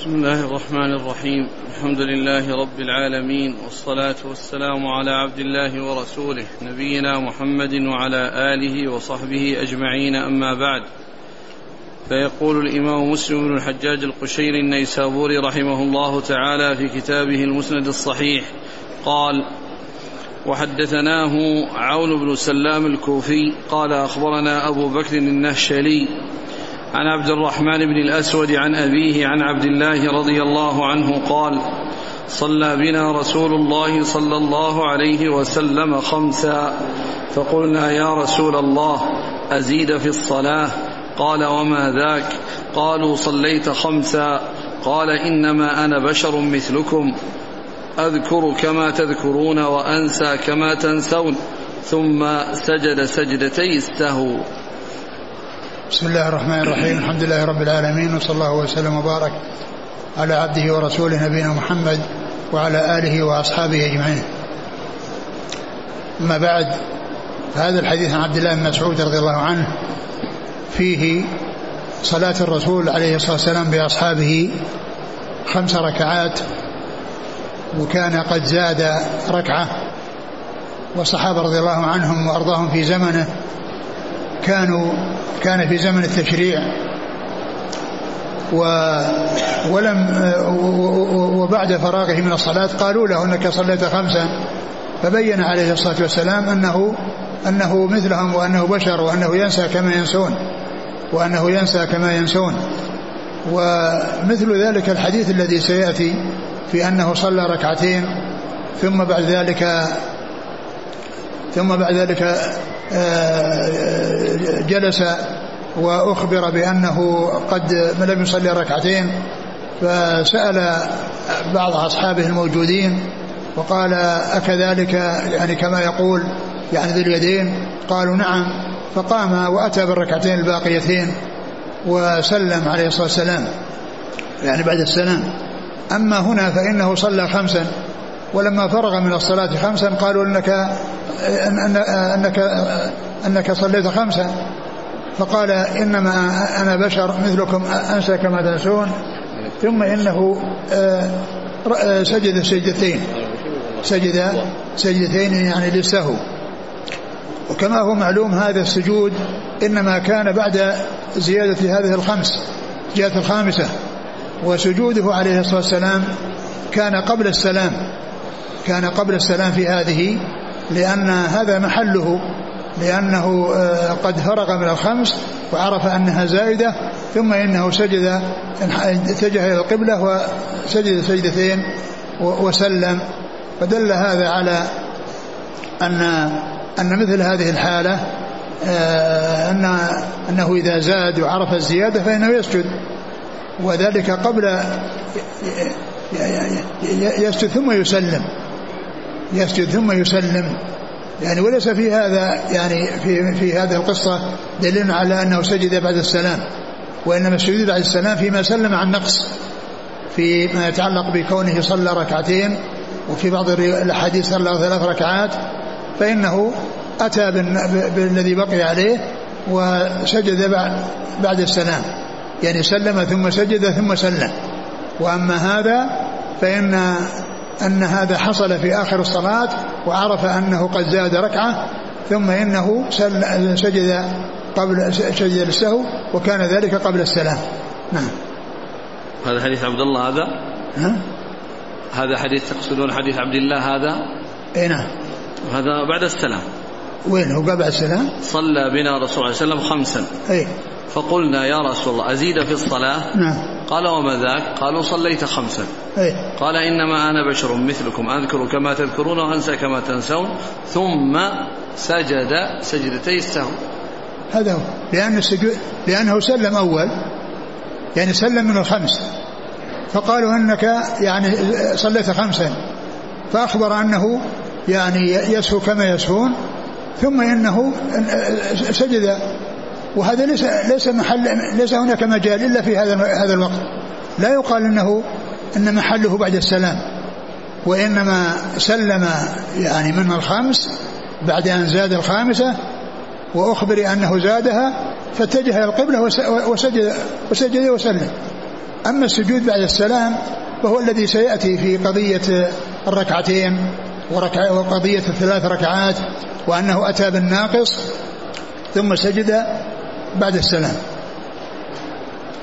بسم الله الرحمن الرحيم. الحمد لله رب العالمين والصلاة والسلام على عبد الله ورسوله نبينا محمد وعلى آله وصحبه أجمعين أما بعد. فيقول الإمام مسلم بن الحجاج القشيري النيسابوري رحمه الله تعالى في كتابه المسند الصحيح قال وحدثناه عون بن سلام الكوفي قال أخبرنا أبو بكر النهشلي عن عبد الرحمن بن الأسود عن أبيه عن عبد الله رضي الله عنه قال صلى بنا رسول الله صلى الله عليه وسلم خمسا. فقلنا يا رسول الله أزيد في الصلاة؟ قال وما ذاك؟ قالوا صليت خمسا. قال إنما أنا بشر مثلكم أذكر كما تذكرون وأنسى كما تنسون ثم سجد سجدتي السهو بسم الله الرحمن الرحيم. الحمد لله رب العالمين وصلى الله وسلم وبارك على عبده ورسوله نبينا محمد وعلى آله وأصحابه أجمعين. أما بعد فهذا الحديث عن عبد الله بن مسعود رضي الله عنه فيه صلاة الرسول عليه الصلاة والسلام بأصحابه خمس ركعات وكان قد زاد ركعة. والصحابة رضي الله عنهم وأرضاهم في زمنه كانوا كان في زمن التشريع و ولم وبعد فراغه من الصلاة قالوا له إنك صليت خمسا فبين عليه الصلاة والسلام أنه أنه مثلهم وأنه بشر وأنه ينسى كما ينسون وأنه ينسى كما ينسون. ومثل ذلك الحديث الذي سيأتي في أنه صلى ركعتين ثم بعد ذلك ثم بعد ذلك جلس وأخبر بأنه قد لم يصلي ركعتين فسأل بعض أصحابه الموجودين وقال أكذلك؟ يعني كما يقول يعني ذي اليدين؟ قالوا نعم. فقام وأتى بالركعتين الباقيتين وسلم عليه الصلاة والسلام يعني بعد السلام. أما هنا فإنه صلى خمسا ولما فرغ من الصلاة خمسا قالوا انك انك أنك صليت خمسا فقال إنما أنا بشر مثلكم أنسى كما تنسون. ثم إنه سجد سجدتين. سجد سجدتين يعني للسهو. وكما هو معلوم هذا السجود إنما كان بعد زيادة هذه الخمس زيادة الخامسة. وسجوده عليه الصلاة والسلام كان قبل السلام كان قبل السلام في هذه لأن هذا محله لأنه قد فرغ من الخمس وعرف أنها زائدة ثم إنه سجد اتجه إلى القبلة وسجد سجدتين وسلم. فدل هذا على أن أن مثل هذه الحالة أن أنه إذا زاد وعرف الزيادة فإنه يسجد. وذلك قبل يسجد ثم يسلم. يسجد ثم يسلم. يعني وليس في هذا يعني في في هذه القصة دليل على أنه سجد بعد السلام وإنما السجود بعد السلام فيما سلم عن نقص فيما يتعلق بكونه صلى ركعتين وفي بعض الأحاديث صلى ثلاث ركعات فإنه أتى بالذي بقي عليه وسجد بعد السلام. يعني سلم ثم سجد ثم سلم. وأما هذا فإن أن هذا حصل في آخر الصلاة وعرف أنه قد زاد ركعة ثم إنه سجد قبل سجد السهو وكان ذلك قبل السلام. نعم. هذا حديث عبد الله هذا؟ ها؟ هذا حديث تقصدون حديث عبد الله هذا؟ إي نعم. هذا بعد السلام. وين هو بعد السلام؟ صلى بنا رسول الله صلى الله عليه وسلم خمسا. إي. فقلنا يا رسول الله أزيد في الصلاة؟ نعم. قال وما ذاك؟ قالوا صليت خمسا. اي قال إنما أنا بشر مثلكم أذكر كما تذكرون وأنسى كما تنسون. ثم سجد سجدتي السهو. هذا هو. لأن السجود لأنه سلم أول يعني سلم من الخمس. فقالوا أنك يعني صليت خمسا. فأخبر أنه يعني يسهو كما يسهون ثم إنه سجد وهذا ليس ليس محل ليس هناك مجال إلا في هذا هذا الوقت. لا يقال إنه إن محله بعد السلام وإنما سلم يعني من الخمس بعد أن زاد الخامسة وأخبر أنه زادها فاتجه إلى القبلة وسجد وسجد وسلم. أما السجود بعد السلام وهو الذي سيأتي في قضية الركعتين وقضية الثلاث ركعات وأنه أتى بالناقص ثم سجد بعد السلام.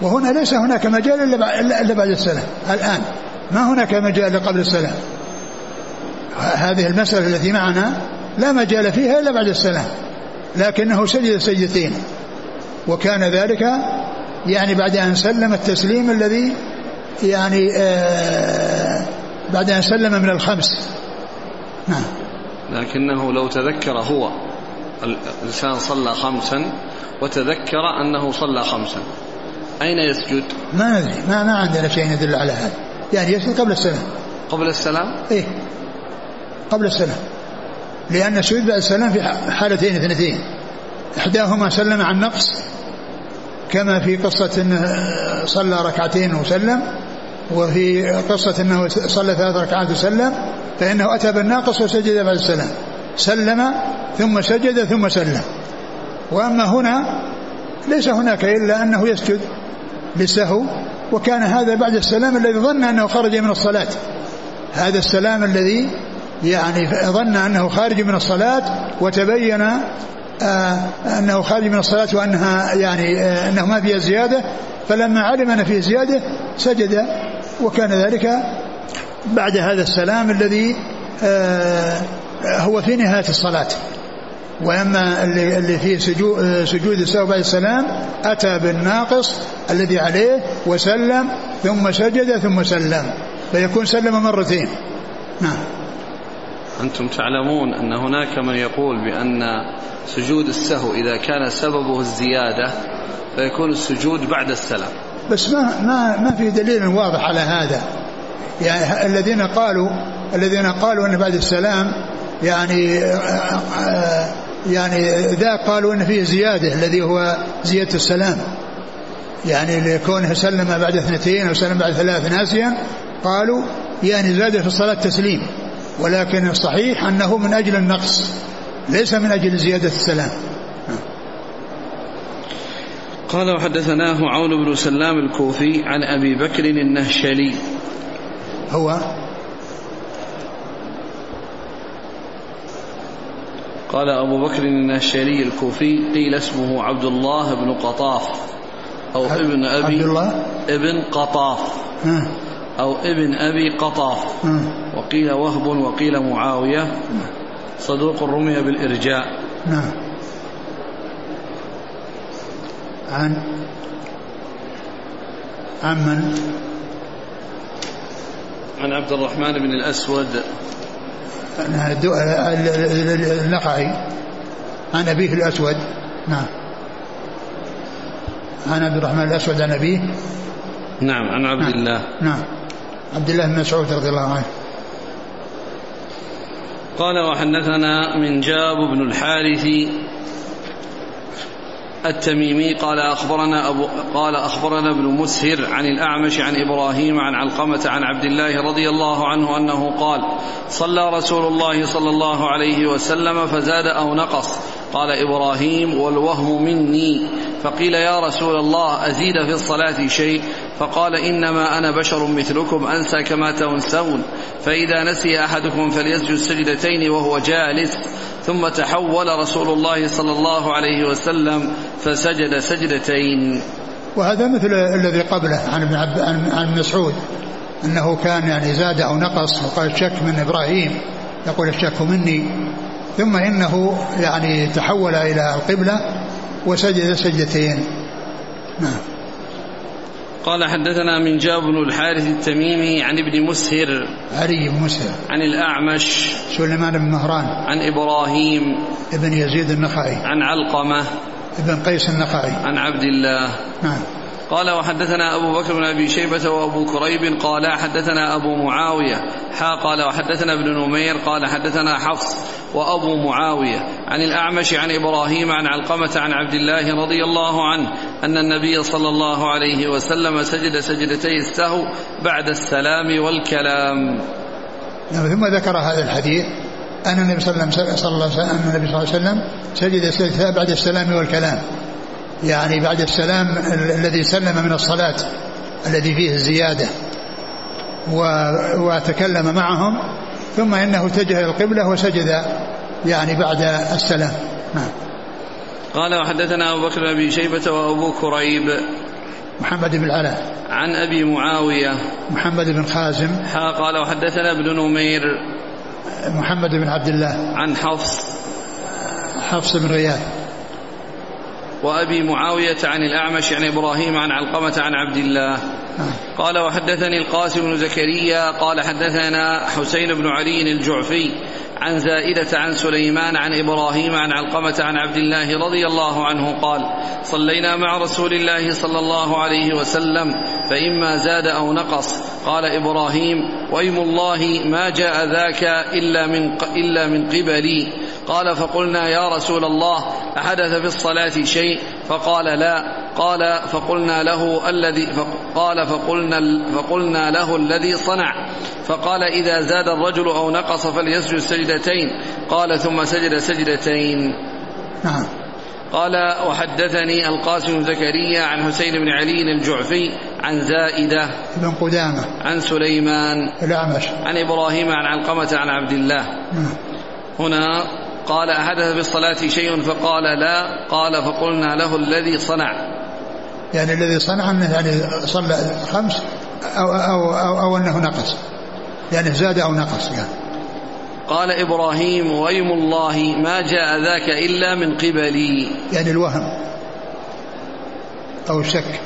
وهنا ليس هناك مجال إلا بعد السلام. الآن ما هناك مجال قبل السلام؟ هذه المسألة التي معنا لا مجال فيها إلا بعد السلام. لكنه سجد سجدتين وكان ذلك يعني بعد أن سلم التسليم الذي يعني آه بعد أن سلم من الخمس. نعم. لكنه لو تذكر هو. الإنسان صلى خمسا وتذكر أنه صلى خمسا. أين يسجد؟ ما ندري. ما, ما عندنا شيء يدل على هذا. يعني يسجد قبل السلام. قبل السلام؟ إيه. قبل السلام. لأن السجود بعد السلام في حالتين اثنتين. إحداهما سلم عن نقص كما في قصة أنه صلى ركعتين وسلم وفي قصة أنه صلى ثلاث ركعات وسلم فإنه أتى بالناقص وسجد بعد السلام. سلم ثم سجد ثم سلم. وأما هنا ليس هناك إلا أنه يسجد للسهو وكان هذا بعد السلام الذي ظن أنه خرج من الصلاة. هذا السلام الذي يعني ظن أنه خارج من الصلاة وتبين آه أنه خارج من الصلاة وأنها يعني آه أنه ما فيها زيادة. فلما علم أن فيه زيادة سجد وكان ذلك بعد هذا السلام الذي آه هو في نهاية الصلاة. وأما اللي, اللي فيه سجود, سجود السهو بعد السلام أتى بالناقص الذي عليه وسلم ثم سجد ثم سلم. فيكون سلم مرتين. نعم. أنتم تعلمون أن هناك من يقول بأن سجود السهو إذا كان سببه الزيادة فيكون السجود بعد السلام. بس ما ما ما في دليل واضح على هذا. يعني الذين قالوا الذين قالوا أن بعد السلام يعني يعني ذا قالوا أن فيه زيادة الذي هو زيادة السلام يعني لكونه سلم بعد اثنتين أو سلم بعد ثلاث ناسيا قالوا يعني زاد في الصلاة تسليم ولكن الصحيح أنه من أجل النقص ليس من أجل زيادة السلام. قال وحدثناه عون بن سلام الكوفي عن أبي بكر النهشلي. هو قال أبو بكر النهشلي الكوفي قيل اسمه عبد الله بن قطاف أو ابن أبي عبد الله ابن قطاف. أو ابن أبي قطاف. وقيل وهب وقيل معاوية. صدوق رمي بالإرجاء. نعم عن عن من؟ عن عبد الرحمن بن الأسود. النقعي عن أبيه الأسود. نعم. عن عبد الرحمن الأسود عن أبيه. نعم عن عبد نعم. الله. نعم. عبد الله بن مسعود رضي الله عنه. قال وحدثنا من جاب بن الحارث التميمي قال أخبرنا أبو قال أخبرنا ابن مسهر عن الأعمش عن إبراهيم عن علقمة عن عبد الله رضي الله عنه أنه قال صلى رسول الله صلى الله عليه وسلم فزاد أو نقص. قال إبراهيم والوهم مني. فقيل يا رسول الله أزيد في الصلاة شيء؟ فقال إنما أنا بشر مثلكم أنسى كما تنسون فإذا نسي أحدكم فليسجد سجدتين وهو جالس ثم تحول رسول الله صلى الله عليه وسلم فسجد سجدتين. وهذا مثل الذي قبله عن ابن عن مسعود أنه كان يعني زاد أو نقص وقال الشك من إبراهيم يقول الشك مني. ثم إنه يعني تحول إلى القبلة وسجد سجدتين. نعم. قال حدثنا من جاب بن الحارث التميمي عن ابن مسهر علي بن مسهر. عن الأعمش سليمان بن مهران عن إبراهيم ابن يزيد النخعي. عن علقمة ابن قيس النخعي. عن عبد الله نعم. قال وحدثنا أبو بكر بن أبي شيبة وأبو كريب قال حدثنا أبو معاوية. حا قال وحدثنا ابن نمير قال حدثنا حفص وأبو معاوية. عن الأعمش عن إبراهيم عن علقمة عن عبد الله رضي الله عنه أن النبي صلى الله عليه وسلم سجد سجدتي السهو بعد السلام والكلام. نعم ثم ذكر هذا الحديث. أن النبي صلى الله عليه وسلم سجد سجدتي بعد السلام والكلام. يعني بعد السلام الذي سلم من الصلاة الذي فيه الزيادة. وتكلم معهم ثم إنه اتجه إلى القبلة وسجد يعني بعد السلام. نعم. قال وحدثنا أبو بكر بن شيبة وأبو كريب. محمد بن العلاء. عن أبي معاوية. محمد بن خازم. حا قال وحدثنا ابن نمير. محمد بن عبد الله. عن حفص. حفص بن غياث وأبي معاوية عن الأعمش عن إبراهيم عن علقمة عن عبد الله. قال وحدثني القاسم بن زكريا قال حدثنا حسين بن علي الجعفي عن زائدة عن سليمان عن إبراهيم عن علقمة عن عبد الله رضي الله عنه قال صلينا مع رسول الله صلى الله عليه وسلم فإما زاد أو نقص. قال إبراهيم وإيم الله ما جاء ذاك إلا من, إلا من قبلي. قال فقلنا يا رسول الله أحدث في الصلاة شيء؟ فقال لا. قال فقلنا له الذي قال فقلنا فقلنا له الذي صنع. فقال إذا زاد الرجل أو نقص فليسجد سجدتين. قال ثم سجد سجدتين. نعم. قال وحدثني القاسم زكريا عن حسين بن علي الجعفي عن زائدة بن قدامة. عن سليمان الأعمش عن إبراهيم عن علقمة عن عبد الله. نعم. هنا قال أحدث بالصلاة شيء؟ فقال لا. قال فقلنا له الذي صنع. يعني الذي صنع أنه يعني صلى خمس أو, أو, أو, أو أنه نقص. يعني زاد أو نقص يعني. قال إبراهيم ويم الله ما جاء ذاك إلا من قبلي. يعني الوهم أو الشك.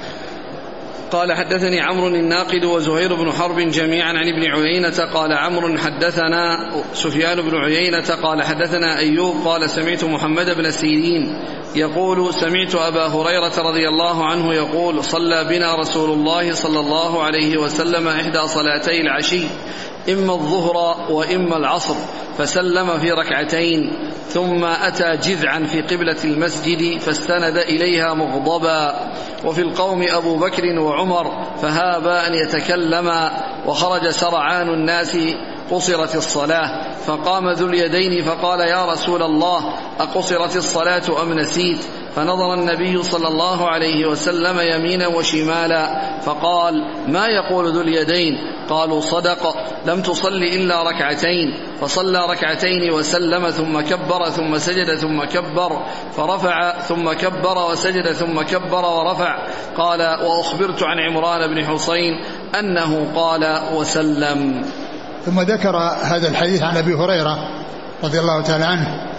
قال حدثني عمرو الناقد وزهير بن حرب جميعا عن ابن عيينة قال عمرو حدثنا سفيان بن عيينة قال حدثنا أيوب قال سمعت محمد بن سيرين يقول سمعت أبا هريرة رضي الله عنه يقول صلى بنا رسول الله صلى الله عليه وسلم إحدى صلاتي العشي إما الظهر وإما العصر فسلم في ركعتين ثم أتى جذعا في قبلة المسجد فاستند إليها مغضبا. وفي القوم أبو بكر وعمر فهابا أن يتكلما وخرج سرعان الناس قصرت الصلاة. فقام ذو اليدين فقال يا رسول الله أقصرت الصلاة أم نسيت؟ فنظر النبي صلى الله عليه وسلم يمينا وشمالا فقال ما يقول ذو اليدين؟ قالوا صدق لم تصل إلا ركعتين. فصلى ركعتين وسلم ثم كبر ثم سجد ثم كبر فرفع ثم كبر وسجد ثم كبر ورفع. قال وأخبرت عن عمران بن حسين أنه قال وسلم. ثم ذكر هذا الحديث عن أبي هريرة رضي الله تعالى عنه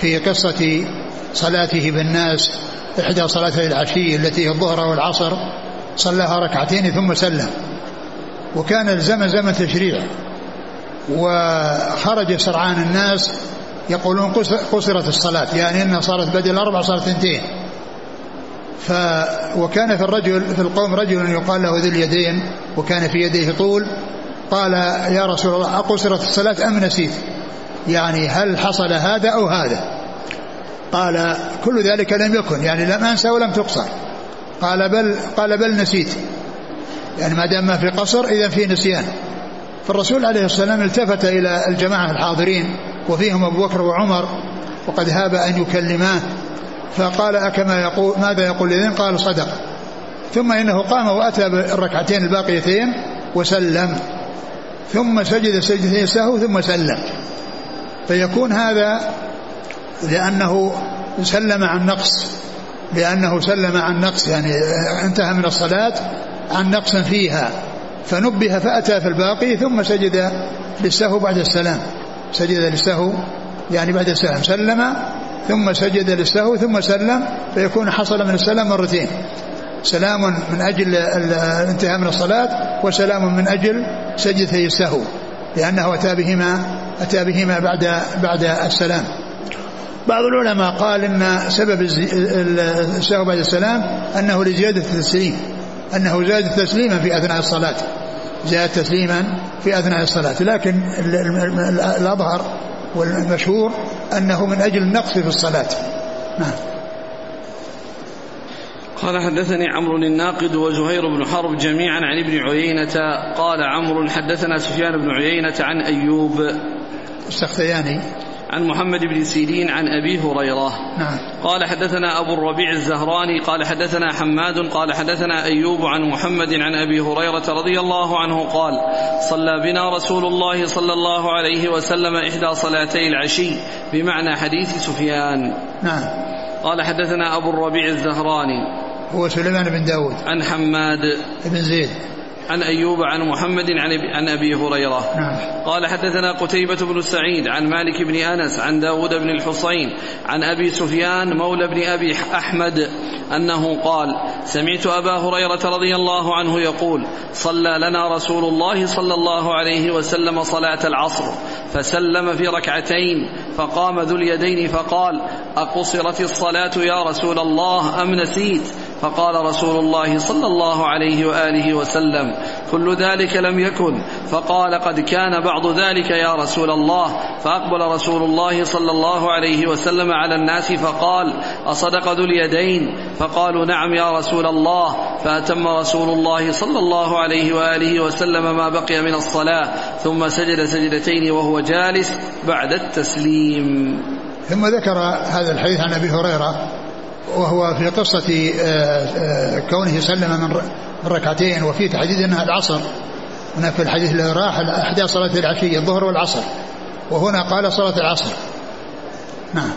في قصة صلاته بالناس إحدى صلاتي العشي التي هي الظهر والعصر صلاها ركعتين ثم سلم. وكان الزمن زمن تشريع. وخرج سرعان الناس يقولون قصرت الصلاة يعني إنها صارت بدل الاربع صارت اثنتين. ف وكان في الرجل في القوم رجل يقال له ذي اليدين وكان في يديه طول. قال يا رسول الله أقصرت الصلاة أم نسيت؟ يعني هل حصل هذا أو هذا؟ قال كل ذلك لم يكن يعني لم أنسى ولم تقصر. قال بل قال بل نسيت. يعني ما دام ما في قصر إذا في نسيان. فالرسول عليه الصلاة والسلام التفت إلى الجماعة الحاضرين وفيهم أبو بكر وعمر وقد هاب أن يكلماه. فقال أكما يقول ماذا يقول إذن؟ قال صدق. ثم إنه قام وأتى بالركعتين الباقيتين وسلم. ثم سجد سجدتين سهو ثم سلم. فيكون هذا لأنه سلم عن نقص لأنه سلم عن نقص يعني انتهى من الصلاة عن نقص فيها فنبه فأتى في الباقي ثم سجد للسهو بعد السلام. سجد للسهو يعني بعد السلام. سلم ثم سجد للسهو ثم سلم فيكون حصل من السلام مرتين. سلام من أجل الانتهاء من الصلاة وسلام من أجل سجدتي السهو لأنه أتى بهما أتى بهما بعد بعد السلام. بعض العلماء قال إن سبب السهو بعد السلام أنه لزيادة التسليم أنه زاد تسليما في أثناء الصلاة زاد تسليما في أثناء الصلاة لكن الأظهر والمشهور أنه من أجل النقص في الصلاة. نعم. قال حدثني عمرو الناقد وزهير بن حرب جميعا عن ابن عيينة قال عمرو حدثنا سفيان بن عيينة عن أيوب. السختياني عن محمد بن سيرين عن أبي هريرة. نعم. قال حدثنا أبو الربيع الزهراني قال حدثنا حماد قال حدثنا أيوب عن محمد عن أبي هريرة رضي الله عنه قال صلى بنا رسول الله صلى الله عليه وسلم إحدى صلاتي العشي بمعنى حديث سفيان. نعم. قال حدثنا أبو الربيع الزهراني. هو سليمان بن داود. عن حماد. بن زيد. عن أيوب عن محمد عن أبي- هريرة. نعم. قال حدثنا قتيبة بن سعيد عن مالك بن أنس عن داود بن الحصين عن أبي سفيان مولى بن أبي أحمد أنه قال سمعت أبا هريرة رضي الله عنه يقول صلى لنا رسول الله صلى الله عليه وسلم صلاة العصر فسلم في ركعتين فقام ذو اليدين فقال أقصرت الصلاة يا رسول الله أم نسيت؟ فقال رسول الله صلى الله عليه وآله وسلم كل ذلك لم يكن. فقال قد كان بعض ذلك يا رسول الله. فأقبل رسول الله صلى الله عليه وسلم على الناس فقال أصدق ذو اليدين؟ فقالوا نعم يا رسول الله. فأتم رسول الله صلى الله عليه وآله وسلم ما بقي من الصلاة ثم سجد سجدتين وهو جالس بعد التسليم. ثم ذكر هذا الحديث عن أبي هريرة وهو في قصة آه، آه، كونه سلم من ركعتين وفي تحديد أنها العصر. هناك في الحديث اللي راح احدى صلاة العشي الظهر والعصر. وهنا قال صلاة العصر. نعم.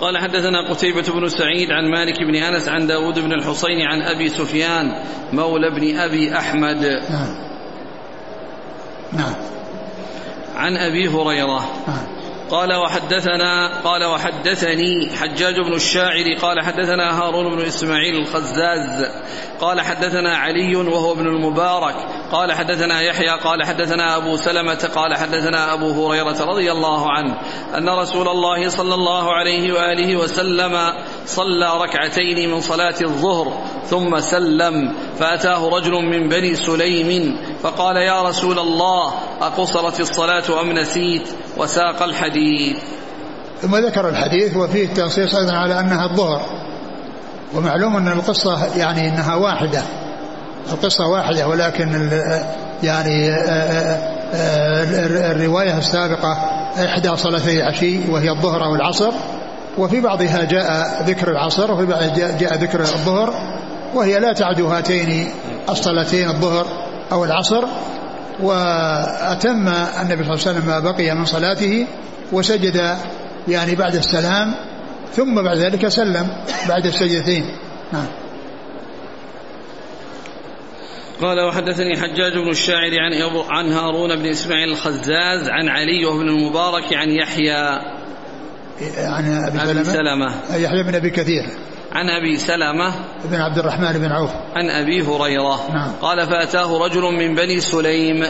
قال حدثنا قتيبة بن سعيد عن مالك بن أنس عن داود بن الحصين عن أبي سفيان مولى بن أبي أحمد. نعم. نعم. عن أبي هريرة. نعم. قال وحدثنا قال وحدثني حجاج بن الشاعر قال حدثنا هارون بن إسماعيل الخزاز قال حدثنا علي وهو ابن المبارك قال حدثنا يحيى قال حدثنا أبو سلمة قال حدثنا أبو هريرة رضي الله عنه أن رسول الله صلى الله عليه وآله وسلم صلى ركعتين من صلاة الظهر ثم سلم فأتاه رجل من بني سليم فقال يا رسول الله أقصرت الصلاة أم نسيت؟ وساق الحديث. ثم ذكر الحديث وفيه تنصيص أيضا على أنها الظهر. ومعلوم أن القصة يعني أنها واحدة. القصة واحدة ولكن يعني آه، آه، آه، الرواية السابقة إحدى صلاتي العشي وهي الظهر أو العصر. وفي بعضها جاء ذكر العصر وفي بعضها جاء- ذكر الظهر وهي لا تعد هاتين الصلاتين الظهر أو العصر. وأتم النبي صلى الله عليه وسلم ما بقي من صلاته وسجد يعني بعد السلام ثم بعد ذلك سلم بعد السجدتين. نعم. قال وحدثني حجاج بن الشاعر عن عن هارون بن إسماعيل الخزاز عن علي وابن المبارك عن يحيى. عن أبي أبي سلمة. سلمة. يحيى بن أبي كثير. عن أبي سلمة. بن عبد الرحمن بن عوف. عن أبي هريرة. نعم. قال فأتاه رجل من بني سليم.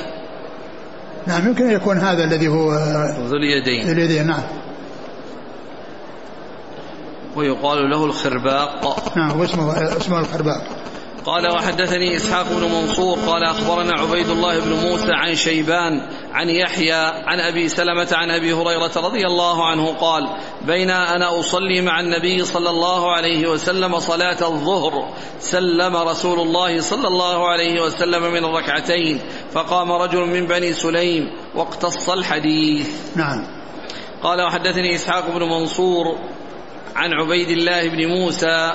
نعم يمكن أن يكون هذا الذي هو ذو اليدين. الذي نعم. ويقال له الخرباق. نعم واسمه اسمه الخرباق. قال وحدثني إسحاق بن منصور قال أخبرنا عبيد الله بن موسى عن شيبان عن يحيى عن أبي سلمة عن أبي هريرة رضي الله عنه قال بين أنا أصلي مع النبي صلى الله عليه وسلم صلاة الظهر. سلم رسول الله صلى الله عليه وسلم من الركعتين فقام رجل من بني سليم واقتص الحديث. نعم. قال وحدثني إسحاق بن منصور عن عبيد الله بن موسى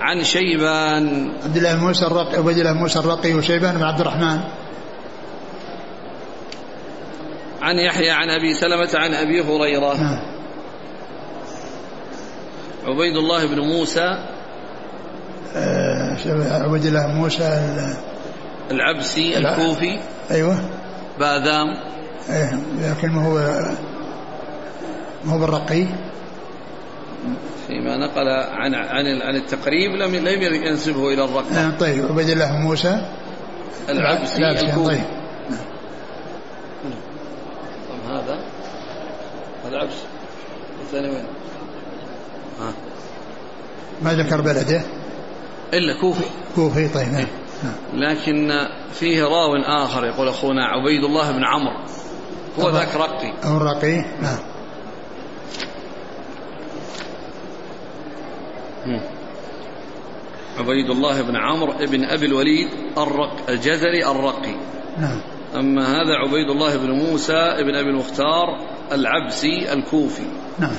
عن شيبان. عبد الله بن موسى الرقي عبيد الله بن موسى الرقي وشيبان بن عبد الرحمن. عن يحيى عن أبي سلمة عن أبي هريرة. نعم عبيد الله بن موسى. آه، عبيد الله بن موسى ال- العبسي. الكوفي. أيوه. بآذام. إيه لكن ما هو ما هو بالرقي. فيما نقل عن عن عن التقريب لم لم ينسبه إلى الرقم آه، طيب. عبيد الله بن موسى العبسي العبسي، الكوفي. طيب. طب هذا هذا؟ عبسي الثاني وين؟ ها. ما ذكر بلده؟ إلا كوفي. كوفي طيب نعم. نعم. لكن فيه راو آخر يقول أخونا عبيد الله بن عمرو. هو. ذاك رقي. أو الرقي نعم. عبيد الله بن عمرو بن أبي الوليد الرق الجزري الرقي. نعم. أما هذا عبيد الله بن موسى بن أبي المختار العبسي الكوفي. نعم.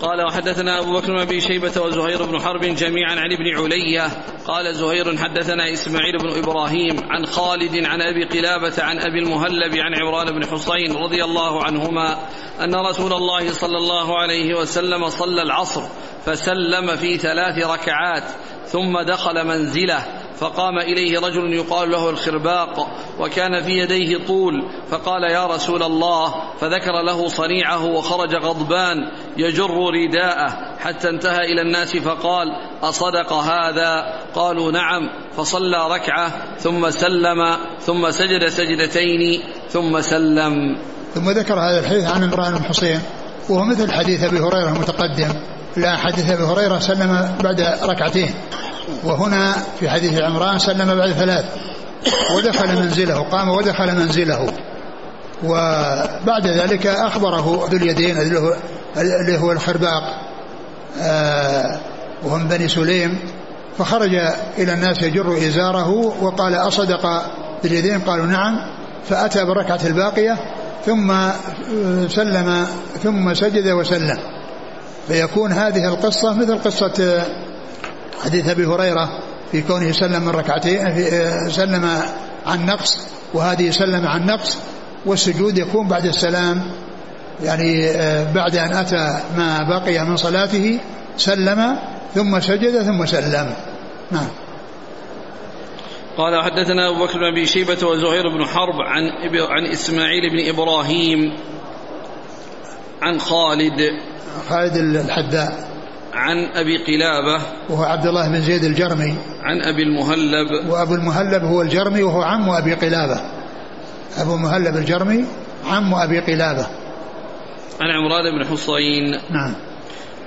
قال وحدثنا أبو بكر بن أبي شيبة وزهير بن حرب جميعا عن ابن علية. قال زهير حدثنا إسماعيل بن إبراهيم عن خالد عن أبي قلابة عن أبي المهلب عن عمران بن حصين رضي الله عنهما أن رسول الله صلى الله عليه وسلم صلى العصر فسلم في ثلاث ركعات ثم دخل منزله فقام إليه رجل يقال له الخرباق وكان في يديه طول فقال يا رسول الله فذكر له صنيعه وخرج غضبان يجر رداءه حتى انتهى إلى الناس فقال أصدق هذا؟ قالوا نعم فصلى ركعة ثم سلم ثم سجد سجدتين ثم سلم. ثم ذكر هذا الحديث عن عمران بن حصين وهو مثل حديث أبي هريرة المتقدم لا حديث أبي هريرة سلم بعد ركعتين وهنا في حديث عمران سلم بعد ثلاث. ودخل منزله قام ودخل منزله. وبعد ذلك أخبره ذو اليدين اللي هو الخرباق آه، وهم بني سليم. فخرج إلى الناس يجر إزاره وقال أصدق ذو اليدين؟ قالوا نعم. فأتى بالركعة الباقية ثم سلم ثم سجد وسلم. فيكون هذه القصة مثل قصة حديث أبي هريرة. في كونه سلم من ركعتين في آه، سلم عن نقص وهذه سلم عن نقص والسجود يكون بعد السلام. يعني آه، بعد أن أتى ما بقي من صلاته سلم ثم سجد ثم سلم. نعم. قال حدثنا أبو بكر بن أبي شيبة وزهير بن حرب عن عن إسماعيل بن إبراهيم عن خالد. خالد الحداء عن أبي قلابة. وهو عبد الله بن زيد الجرمي. عن أبي المهلب. وأبو المهلب هو الجرمي وهو عم أبي قلابة. أبو المهلب الجرمي عم أبي قلابة. عن عمران بن حصين. نعم.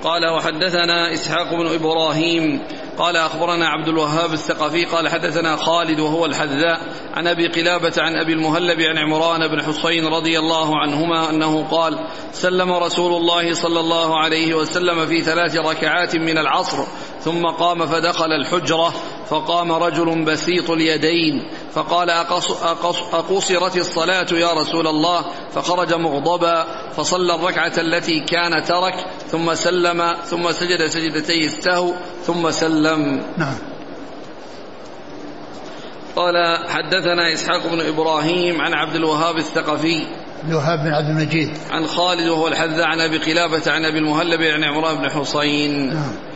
قال وحدثنا إسحاق بن إبراهيم قال أخبرنا عبد الوهاب الثقفي قال حدثنا خالد وهو الحذاء عن أبي قلابة عن أبي المهلب عن عمران بن حصين رضي الله عنهما أنه قال سلم رسول الله صلى الله عليه وسلم في ثلاث ركعات من العصر ثم قام فدخل الحجرة فقام رجل بسيط اليدين فقال أقص أقص أقصرت الصلاة يا رسول الله فخرج مغضبا فصلى الركعة التي كان ترك ثم سلم ثم سجد سجدتي السهو ثم سلم. نعم. قال حدثنا إسحاق بن إبراهيم عن عبد الوهاب الثقفي الوهاب بن عبد المجيد. عن خالد وهو الحذاء عن أبي قلابة عن أبي المهلب عن عمران بن حصين. نعم.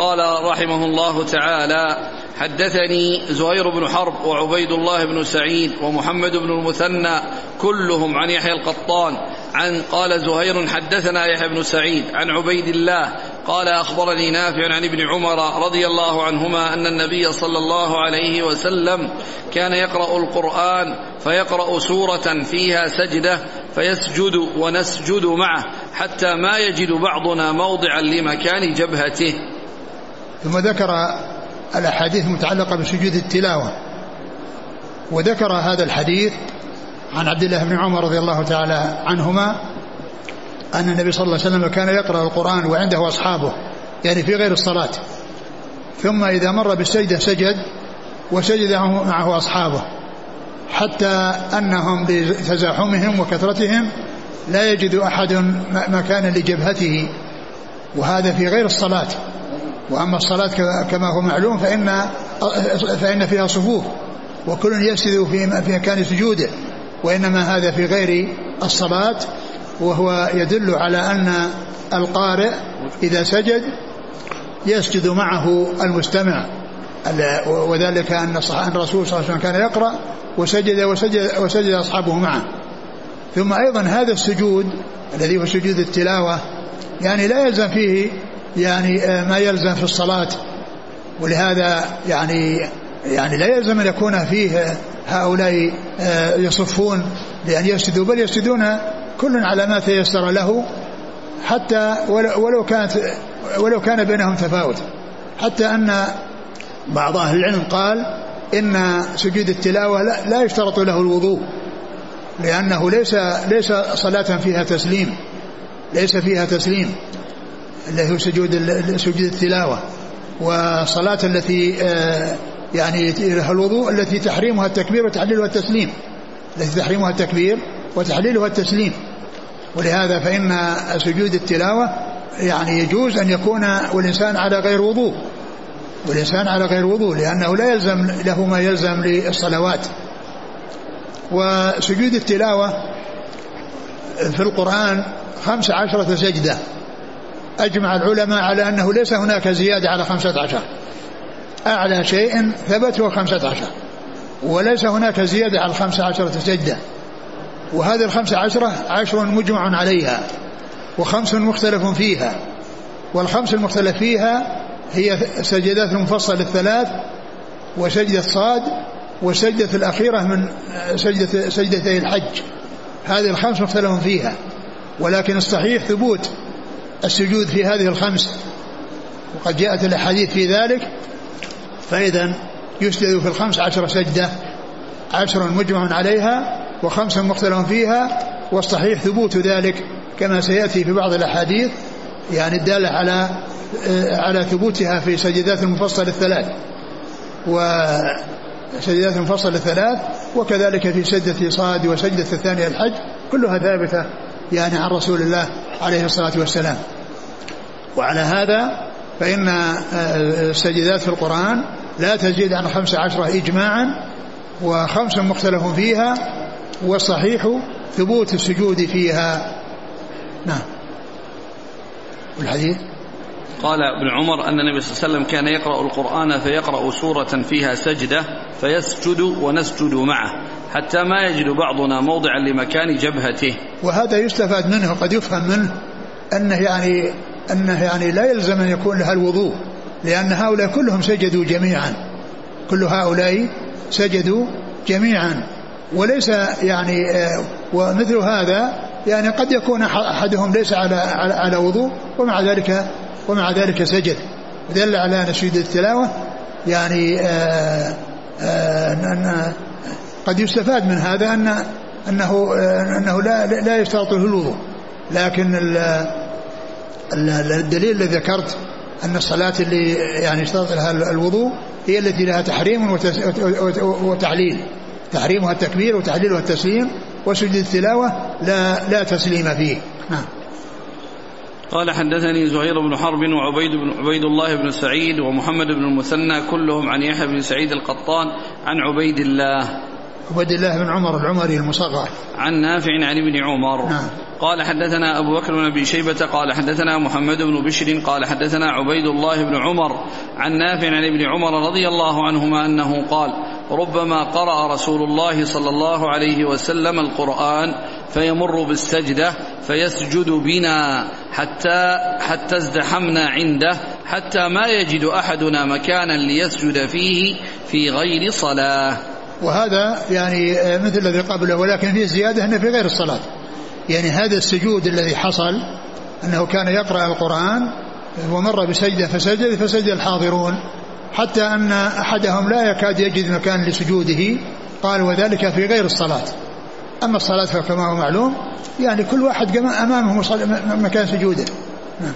قال رحمه الله تعالى حدثني زهير بن حرب وعبيد الله بن سعيد ومحمد بن المثنى كلهم عن يحيى القطان عن قال زهير حدثنا يحيى بن سعيد عن عبيد الله قال أخبرني نافع عن ابن عمر رضي الله عنهما أن النبي صلى الله عليه وسلم كان يقرأ القرآن فيقرأ سورة فيها سجدة فيسجد ونسجد معه حتى ما يجد بعضنا موضعا لمكان جبهته. ثم ذكر الأحاديث المتعلقة بسجود التلاوة وذكر هذا الحديث عن عبد الله بن عمر رضي الله تعالى عنهما أن النبي صلى الله عليه وسلم كان يقرأ القرآن وعنده أصحابه يعني في غير الصلاة. ثم إذا مر بالسجدة سجد وسجد معه أصحابه حتى أنهم بتزاحمهم وكثرتهم لا يجد أحد مكانا لجبهته وهذا في غير الصلاة. وأما الصلاة كما هو معلوم فإن فإن فيها صفوف وكل يسجد في في مكان سجوده وإنما هذا في غير الصلاة وهو يدل على أن القارئ إذا سجد يسجد معه المستمع. وذلك أن الرسول صلى الله عليه وسلم كان يقرأ وسجد وسجد وسجد أصحابه معه. ثم أيضا هذا السجود الذي هو سجود التلاوة يعني لا يلزم فيه يعني آه، ما يلزم في الصلاة. ولهذا يعني يعني لا يلزم أن يكون فيه هؤلاء آه، يصفون لأن يسجدوا بل يسجدون كل على ما تيسر له حتى ولو كانت ولو كان بينهم تفاوت. حتى أن بعض أهل العلم قال إن سجود التلاوة لا يشترط له الوضوء لأنه ليس ليس صلاة فيها تسليم ليس فيها تسليم. اللي هو سجود سجود التلاوة والصلاة التي آه، يعني لها الوضوء التي تحريمها التكبير وتحليلها التسليم التي تحريمها التكبير وتحليلها التسليم. ولهذا فإن سجود التلاوة يعني يجوز أن يكون والإنسان على غير وضوء والإنسان على غير وضوء لأنه لا يلزم له ما يلزم للصلوات. وسجود التلاوة في القرآن خمس عشرة سجدة. أجمع العلماء على أنه ليس هناك زيادة على خمسة عشر. أعلى شيء ثبت هو خمسة عشر. وليس هناك زيادة على الخمسة عشرة سجدة. وهذه الخمسة عشرة عشر مجمع عليها. وخمس مختلف فيها. والخمس المختلف فيها هي سجدات المفصل الثلاث وسجدة صاد والسجدة الأخيرة من سجدة سجدتي الحج. هذه الخمس مختلف فيها. ولكن الصحيح ثبوت السجود في هذه الخمس وقد جاءت الأحاديث في ذلك فإذا يسجد في الخمس عشر سجدة عشر مجمع عليها وخمس مختلف فيها والصحيح ثبوت ذلك كما سيأتي في بعض الأحاديث يعني الدالة على على ثبوتها في سجدات المفصل الثلاث. وسجدات المفصل الثلاث وكذلك في سجدة صاد وسجدة الثانية الحج كلها ثابتة يعني عن رسول الله عليه الصلاة والسلام. وعلى هذا فإن السجدات في القرآن لا تزيد عن خمس عشرة إجماعا وخمس مختلف فيها والصحيح ثبوت السجود فيها. نعم. والحديث؟ قال ابن عمر أن النبي صلى الله عليه وسلم كان يقرأ القرآن فيقرأ سورة فيها سجدة فيسجد ونسجد معه. حتى ما يجد بعضنا موضعا لمكان جبهته. وهذا يستفاد منه قد يفهم منه أنه يعني أنه يعني لا يلزم أن يكون لها الوضوء لأن هؤلاء كلهم سجدوا جميعا. كل هؤلاء سجدوا جميعا. وليس يعني آه، ومثل هذا يعني قد يكون أحدهم ليس على على, وضوء ومع ذلك ومع ذلك سجد. دل على سجود التلاوة يعني آآ آه، آآ آه، قد يستفاد من هذا أن أنه أنه لا لا يشترط له الوضوء. لكن الدليل الذي ذكرت أن الصلاة اللي يعني اشترط لها الوضوء هي التي لها تحريم وتعليل. تحريمها التكبير وتحليلها التسليم وسجد التلاوة لا لا تسليم فيه. نعم. قال حدثني زهير بن حرب وعبيد بن عبيد الله بن سعيد ومحمد بن المثنى كلهم عن يحيى بن سعيد القطان عن عبيد الله. عبيد الله بن عمر العمري المصغر. عن نافع عن ابن عمر. نعم. قال حدثنا أبو بكر بن أبي شيبة قال حدثنا محمد بن بشر قال حدثنا عبيد الله بن عمر عن نافع عن ابن عمر رضي الله عنهما أنه قال ربما قرأ رسول الله صلى الله عليه وسلم القرآن فيمر بالسجدة فيسجد بنا حتى حتى ازدحمنا عنده حتى ما يجد أحدنا مكانا ليسجد فيه في غير صلاة. وهذا يعني مثل الذي قبله ولكن فيه زيادة أنه في غير الصلاة. يعني هذا السجود الذي حصل أنه كان يقرأ القرآن ومر بسجدة فسجد فسجد الحاضرون حتى أن أحدهم لا يكاد يجد مكان لسجوده قال وذلك في غير الصلاة. أما الصلاة فكما هو معلوم يعني كل واحد أمامه مكان سجوده. نعم.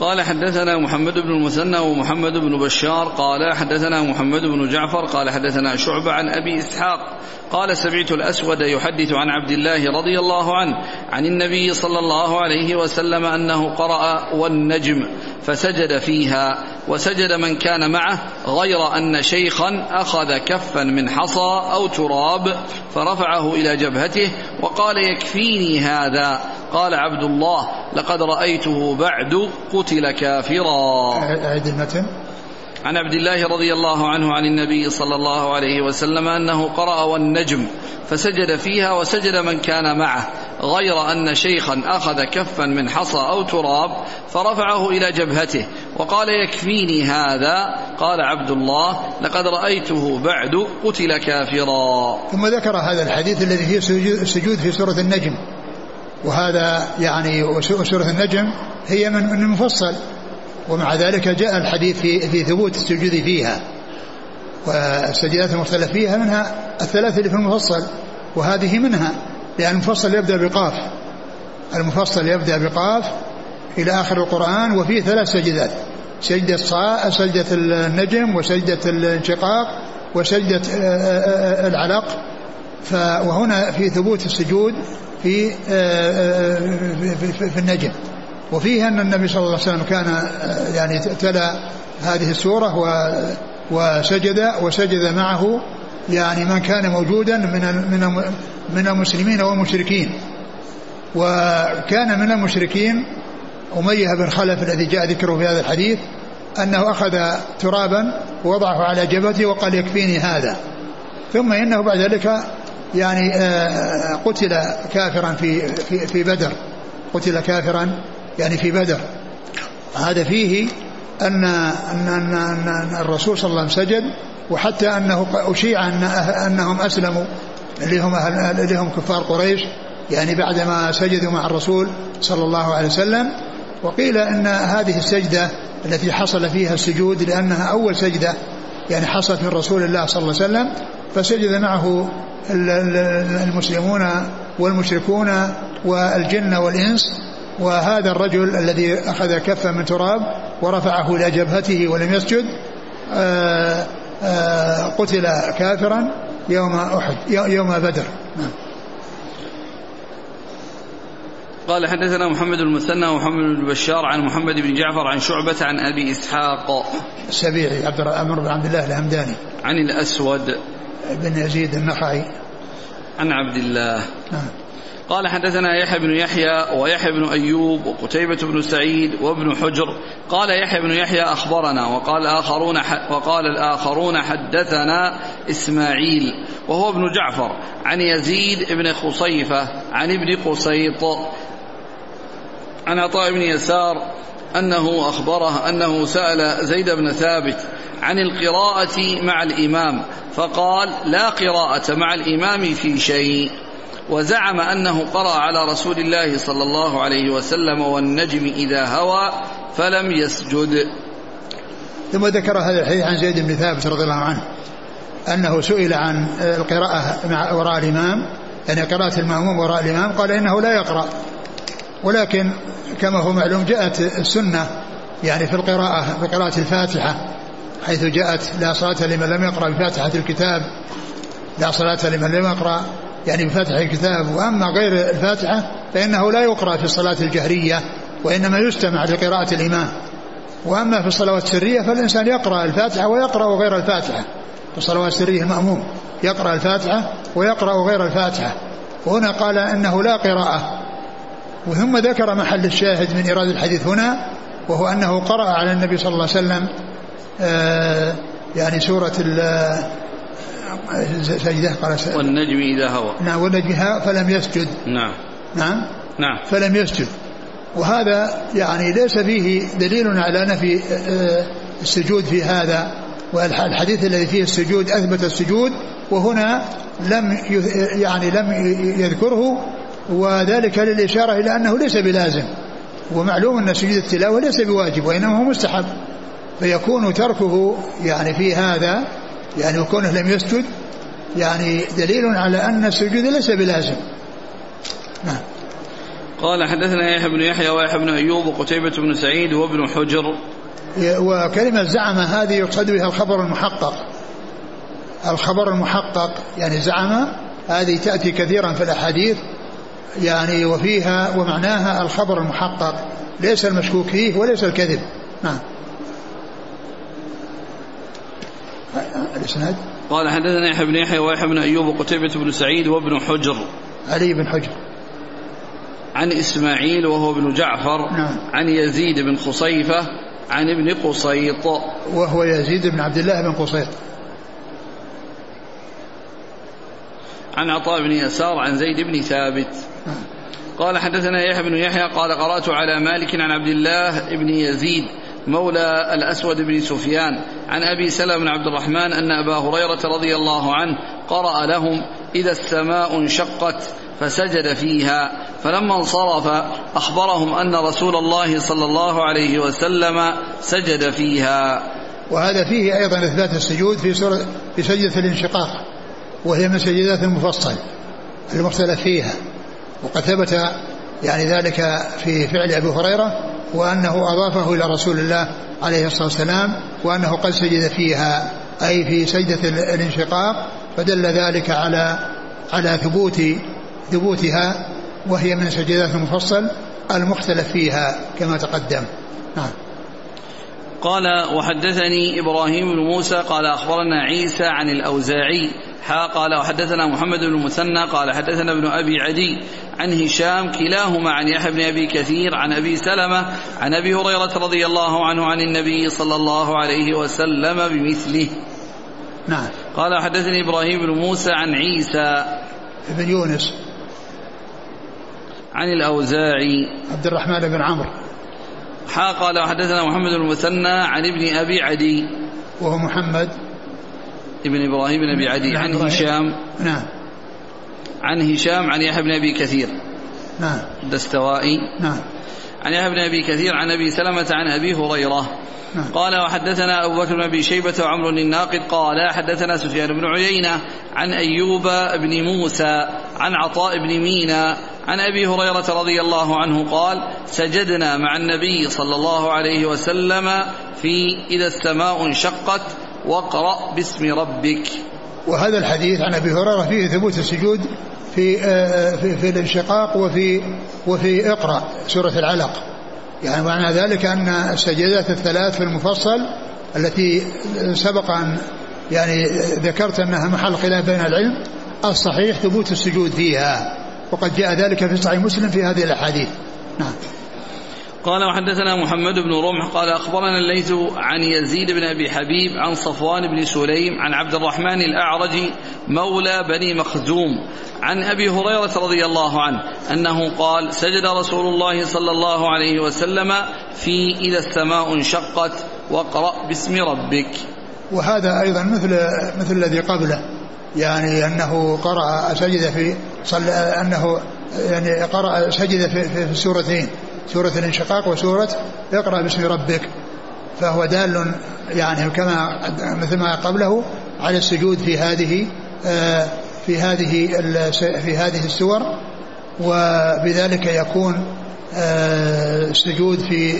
قال حدثنا محمد بن المثنى ومحمد بن بشار قال حدثنا محمد بن جعفر قال حدثنا شعبة عن أبي إسحاق قال سمعت الأسود يحدث عن عبد الله رضي الله عنه عن النبي صلى الله عليه وسلم أنه قرأ والنجم فسجد فيها وسجد من كان معه غير أن شيخا أخذ كفا من حصى أو تراب فرفعه إلى جبهته وقال يكفيني هذا. قال عبد الله لقد رأيته بعد قتل كافرا. أعد المتن. عن عبد الله رضي الله عنه عن النبي صلى الله عليه وسلم أنه قرأ والنجم فسجد فيها وسجد من كان معه غير أن شيخا أخذ كفا من حصى أو تراب فرفعه إلى جبهته وقال يكفيني هذا؟ قال عبد الله لقد رأيته بعد قتل كافرا. ثم ذكر هذا الحديث الذي فيه السجود في سورة النجم وهذا يعني وسوره النجم هي من المفصل ومع ذلك جاء الحديث في, في ثبوت السجود فيها. والسجدات المختلف فيها منها الثلاث اللي في المفصل وهذه منها لأن المفصل يبدأ بقاف. المفصل يبدأ بقاف إلى آخر القرآن وفيه ثلاث سجدات. سجدة صاء سجدة النجم وسجدة الانشقاق وسجدة العلق. وهنا في ثبوت السجود في في النجم. وفيه أن النبي صلى الله عليه وسلم كان يعني تلا هذه السورة وسجد وسجد معه يعني من كان موجودا من من من المسلمين والمشركين. وكان من المشركين أمية بن خلف الذي جاء ذكره في هذا الحديث أنه أخذ ترابا ووضعه على جبهته وقال يكفيني هذا. ثم إنه بعد ذلك يعني آه، قتل كافرا في في في بدر. قتل كافرا يعني في بدر. هذا فيه أن أن أن, أن الرسول صلى الله عليه وسلم سجد وحتى أنه أشيع أن أنهم أسلموا اللي هم أهل اللي هم كفار قريش يعني بعدما سجدوا مع الرسول صلى الله عليه وسلم. وقيل إن هذه السجدة التي حصل فيها السجود لأنها أول سجدة يعني حصلت من رسول الله صلى الله عليه وسلم فسجد معه المسلمون والمشركون والجن والإنس. وهذا الرجل الذي أخذ كفا من تراب ورفعه إلى جبهته ولم يسجد آه، آه، قتل كافرا يوم أحد يوم بدر. نعم. قال حدثنا محمد المثنى ومحمد بن بشار عن محمد بن جعفر عن شعبة عن أبي إسحاق. السبيعي عبد الرحمن بن عبد الله الهمداني. عن الأسود. بن يزيد النخعي. عن عبد الله. نعم. قال حدثنا يحيى بن يحيى ويحيى بن أيوب وقتيبة بن سعيد وابن حجر قال يحيى بن يحيى أخبرنا وقال آخرون وقال الآخرون حدثنا إسماعيل وهو ابن جعفر عن يزيد بن خصيفة عن ابن قسيط عن عطاء بن يسار أنه أخبره أنه سأل زيد بن ثابت عن القراءة مع الإمام فقال لا قراءة مع الإمام في شيء. وزعم أنه قرأ على رسول الله صلى الله عليه وسلم والنجم إذا هوى فلم يسجد. ثم ذكر هذا الحديث عن زيد بن ثابت رضي الله عنه أنه سئل عن القراءة مع وراء الإمام يعني قراءة المأموم وراء الإمام قال إنه لا يقرأ. ولكن كما هو معلوم جاءت السنة يعني في القراءة بقراءة الفاتحة حيث جاءت لا صلاة لمن لم يقرأ بفاتحة الكتاب لا صلاة لمن لم يقرأ. يعني بفاتحة الكتاب وأما غير الفاتحة فإنه لا يقرأ في الصلاة الجهرية وإنما يستمع لقراءة الإمام. وأما في الصلوات السرية فالإنسان يقرأ الفاتحة ويقرأ غير الفاتحة. في الصلوات السرية المأموم يقرأ الفاتحة ويقرأ غير الفاتحة. وهنا قال إنه لا قراءة. وثم ذكر محل الشاهد من إيراد الحديث هنا وهو أنه قرأ على النبي صلى الله عليه وسلم آه يعني سورة سجدة قال والنجم إذا هوى. نعم والنجم فلم يسجد. نعم. نعم. نعم. فلم يسجد. وهذا يعني ليس فيه دليل على نفي آه، السجود في هذا. والحديث الذي فيه السجود أثبت السجود وهنا لم يعني لم يذكره وذلك للإشارة إلى أنه ليس بلازم. ومعلوم أن سجود التلاوة ليس بواجب وإنما هو مستحب. فيكون تركه يعني في هذا يعني وكونه لم يسجد يعني دليل على أن السجود ليس بلازم. نعم. قال حدثنا يحيى بن يحيى ويحيى بن أيوب وقتيبة بن سعيد وابن حجر. وكلمة زعم هذه يقصد بها الخبر المحقق. الخبر المحقق يعني زعم هذه تأتي كثيرا في الأحاديث يعني وفيها ومعناها الخبر المحقق. ليس المشكوك فيه وليس الكذب. نعم. الإسناد؟ قال حدثنا يحيى بن يحيى ويحيى بن أيوب وقتيبة بن سعيد وابن حجر. علي بن حجر. عن إسماعيل وهو ابن جعفر نعم. عن يزيد بن خصيفة عن ابن قصيط. وهو يزيد بن عبد الله بن قصيط. عن عطاء بن يسار عن زيد بن ثابت. نعم. قال حدثنا يحيى بن يحيى قال قرأت على مالك عن عبد الله بن يزيد مولى الأسود بن سفيان عن أبي سلمة بن عبد الرحمن أن أبا هريرة رضي الله عنه قرأ لهم إذا السماء انشقت فسجد فيها فلما انصرف أخبرهم أن رسول الله صلى الله عليه وسلم سجد فيها. وهذا فيه أيضا إثبات السجود في سورة في سجدة الانشقاق وهي من سجدات المفصل المختلف فيها. وقد ثبت يعني ذلك في فعل أبي هريرة وأنه أضافه إلى رسول الله عليه الصلاة والسلام وأنه قد سجد فيها أي في سجدة الانشقاق فدل ذلك على على ثبوت ثبوتها وهي من سجدات المفصل المختلف فيها كما تقدم. نعم. قال وحدثني إبراهيم بن موسى قال أخبرنا عيسى عن الأوزاعي حا قال وحدثنا محمد بن المثنى قال حدثنا ابن أبي عدي عن هشام كلاهما عن يحيى بن أبي كثير عن أبي سلمة عن أبي هريرة رضي الله عنه عن النبي صلى الله عليه وسلم بمثله. نعم. قال حدثني إبراهيم بن موسى عن عيسى بن يونس. عن الأوزاعي. عبد الرحمن بن عمرو. حا قال وحدثنا محمد بن المثنى عن ابن أبي عدي. وهو محمد. ابن إبراهيم بن أبي عدي عن هشام. نعم. عن هشام عن يحيى بن أبي كثير. نعم. الدستوائي. نعم. عن يحيى بن أبي كثير عن أبي سلمة عن أبي هريرة. نعم. قال وحدثنا أبو بكر بن أبي شيبة وعمر الناقد. قال حدثنا سفيان بن عيينة عن أيوب بن موسى عن عطاء بن مينا عن أبي هريرة رضي الله عنه قال سجدنا مع النبي صلى الله عليه وسلم في إذا السماء انشقت واقرأ باسم ربك. وهذا الحديث عن أبي هريرة فيه ثبوت السجود في آه، في, في الانشقاق وفي وفي اقرأ سورة العلق. يعني معنى ذلك أن السجدات الثلاث في المفصل التي سبق أن يعني ذكرت أنها محل خلاف بين العلم الصحيح ثبوت السجود فيها. وقد جاء ذلك في صحيح مسلم في هذه الأحاديث. نعم. قال وحدثنا محمد بن رمح قال أخبرنا الليث عن يزيد بن أبي حبيب عن صفوان بن سليم عن عبد الرحمن الأعرج مولى بني مخزوم عن أبي هريرة رضي الله عنه أنه قال سجد رسول الله صلى الله عليه وسلم في إذا السماء انشقت واقرأ باسم ربك. وهذا أيضا مثل مثل الذي قبله يعني أنه قرأ سجد في صلى أنه يعني قرأ سجد في, في, في السورتين سورة الانشقاق وسورة اقرأ باسم ربك فهو دال يعني كما مثل ما قبله على السجود في هذه آه، في هذه في هذه السور وبذلك يكون آه، السجود في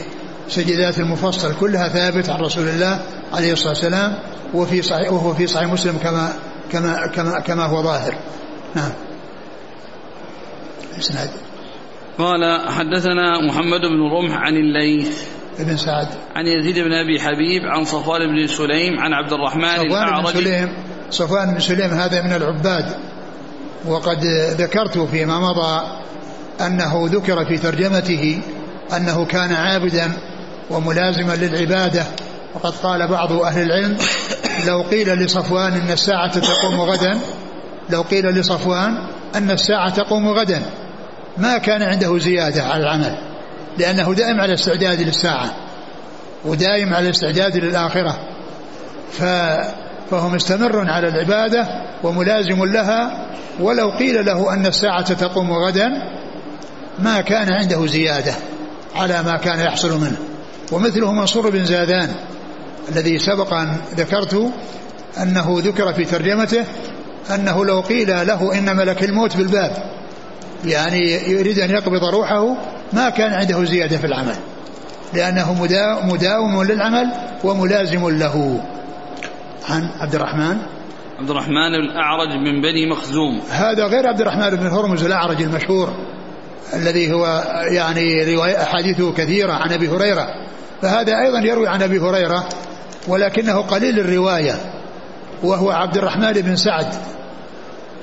سجدات المفصل كلها ثابت عن رسول الله عليه الصلاة والسلام وفي صحيح وهو في صحيح مسلم كما كما كما كما هو ظاهر. نعم. إسناد. قال حدثنا محمد بن رمح عن الليث بن سعد. عن يزيد بن أبي حبيب عن صفوان بن سليم عن عبد الرحمن صفوان بن سليم. صفوان بن سليم هذا من العباد. وقد ذكرت فيما مضى أنه ذكر في ترجمته أنه كان عابدا وملازما للعبادة. وقد قال بعض أهل العلم لو قيل لصفوان أن الساعة تقوم غدا لو قيل لصفوان أن الساعة تقوم غدا. ما كان عنده زيادة على العمل لأنه دائم على استعداد للساعة ودائم على استعداد للآخرة. ف فهو مستمر على العبادة وملازم لها ولو قيل له أن الساعة تقوم غدا ما كان عنده زيادة على ما كان يحصل منه. ومثله منصور بن زادان الذي سبق أن ذكرت أنه ذكر في ترجمته أنه لو قيل له إن ملك الموت بالباب يعني يريد أن يقبض روحه ما كان عنده زيادة في العمل. لأنه مداوم للعمل وملازم له. عن عبد الرحمن؟ عبد الرحمن الأعرج من بني مخزوم. هذا غير عبد الرحمن بن هرمز الأعرج المشهور الذي هو يعني رواية أحاديثه كثيرة عن أبي هريرة. فهذا أيضا يروي عن أبي هريرة ولكنه قليل الرواية وهو عبد الرحمن بن سعد.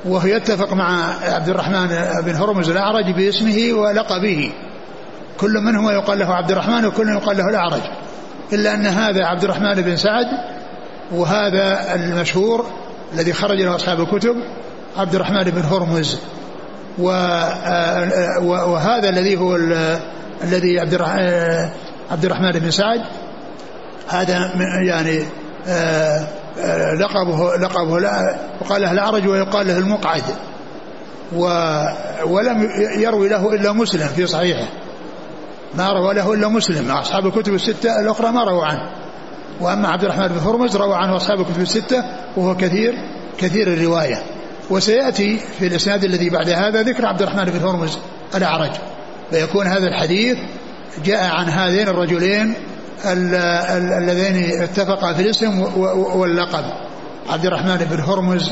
وهو يتفق مع عبد الرحمن بن هرمز الأعرج باسمه ولقبه. كل منهما يقال له عبد الرحمن وكل يقال له الأعرج. إلا أن هذا عبد الرحمن بن سعد وهذا المشهور الذي خرج له أصحاب الكتب عبد الرحمن بن هرمز. وهذا الذي هو الذي عبد عبد الرحمن بن سعد. هذا يعني آه، لقبه لقبه لا وقال له الأعرج ويقال له المقعد. ولم يروي له إلا مسلم في صحيحه. ما روى له إلا مسلم. أصحاب الكتب الستة الأخرى ما رووا عنه. وأما عبد الرحمن بن هرمز روى عنه أصحاب الكتب الستة وهو كثير كثير الرواية. وسيأتي في الإسناد الذي بعد هذا ذكر عبد الرحمن بن هرمز الأعرج. فيكون هذا الحديث جاء عن هذين الرجلين اللذين اتفقا في الاسم واللقب. عبد الرحمن بن هرمز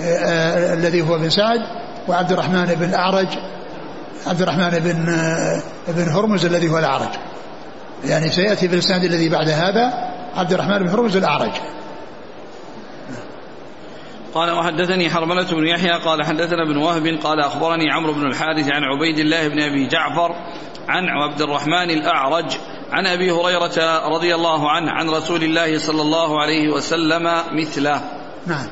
آه، آه، الذي هو بن سعد وعبد الرحمن بن الأعرج عبد الرحمن بن آه، بن هرمز الذي هو الأعرج. يعني سيأتي في الإسناد الذي بعد هذا عبد الرحمن بن هرمز الأعرج. قال وحدثني حرملة بن يحيى قال حدثنا ابن وهب قال أخبرني عمرو بن الحارث عن عبيد الله بن أبي جعفر عن عبد الرحمن الأعرج عن أبي هريرة رضي الله عنه عن رسول الله صلى الله عليه وسلم مثله. نعم.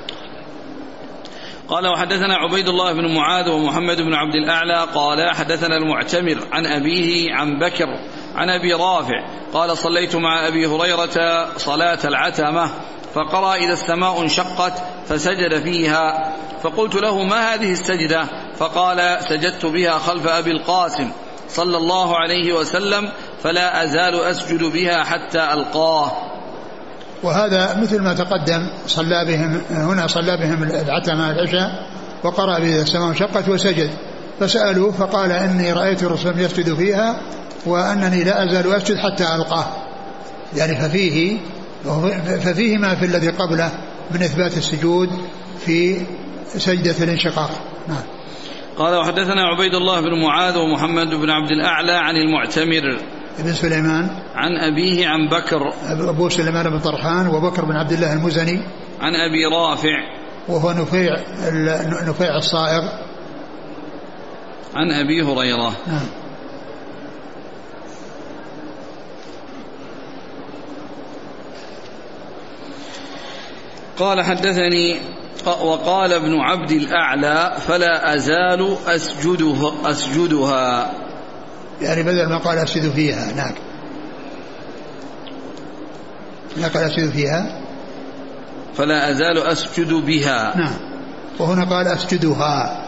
قال وحدثنا عبيد الله بن معاذ ومحمد بن عبد الأعلى. قال حدثنا المعتمر عن أبيه عن بكر عن أبي رافع. قال صليت مع أبي هريرة صلاة العتمة فقرأ إذا السماء انشقت فسجد فيها. فقلت له ما هذه السجدة؟ فقال سجدت بها خلف أبي القاسم صلى الله عليه وسلم فلا أزال أسجد بها حتى ألقاه. وهذا مثل ما تقدم صلى بهم هنا صلى بهم العتمة العشاء وقرأ بها السماء انشقت وسجد. فسألوه فقال إني رأيت الرسول يسجد فيها وأنني لا أزال أسجد حتى ألقاه. يعني ففيه ففيه ما في الذي قبله من إثبات السجود في سجدة الانشقاق. نعم. قال وحدثنا عبيد الله بن معاذ ومحمد بن عبد الأعلى عن المعتمر. ابن سليمان. عن أبيه عن بكر. أبو سليمان بن طرحان وبكر بن عبد الله المزني. عن أبي رافع. وهو نفيع نفيع الصائغ. عن أبي هريرة. نعم. قال حدثني وقال ابن عبد الأعلى فلا أزال أسجدها, أسجدها. يعني بدل ما قال أسجد فيها هناك. لا قال أسجد فيها؟ فلا أزال أسجد بها. نعم. وهنا قال أسجدها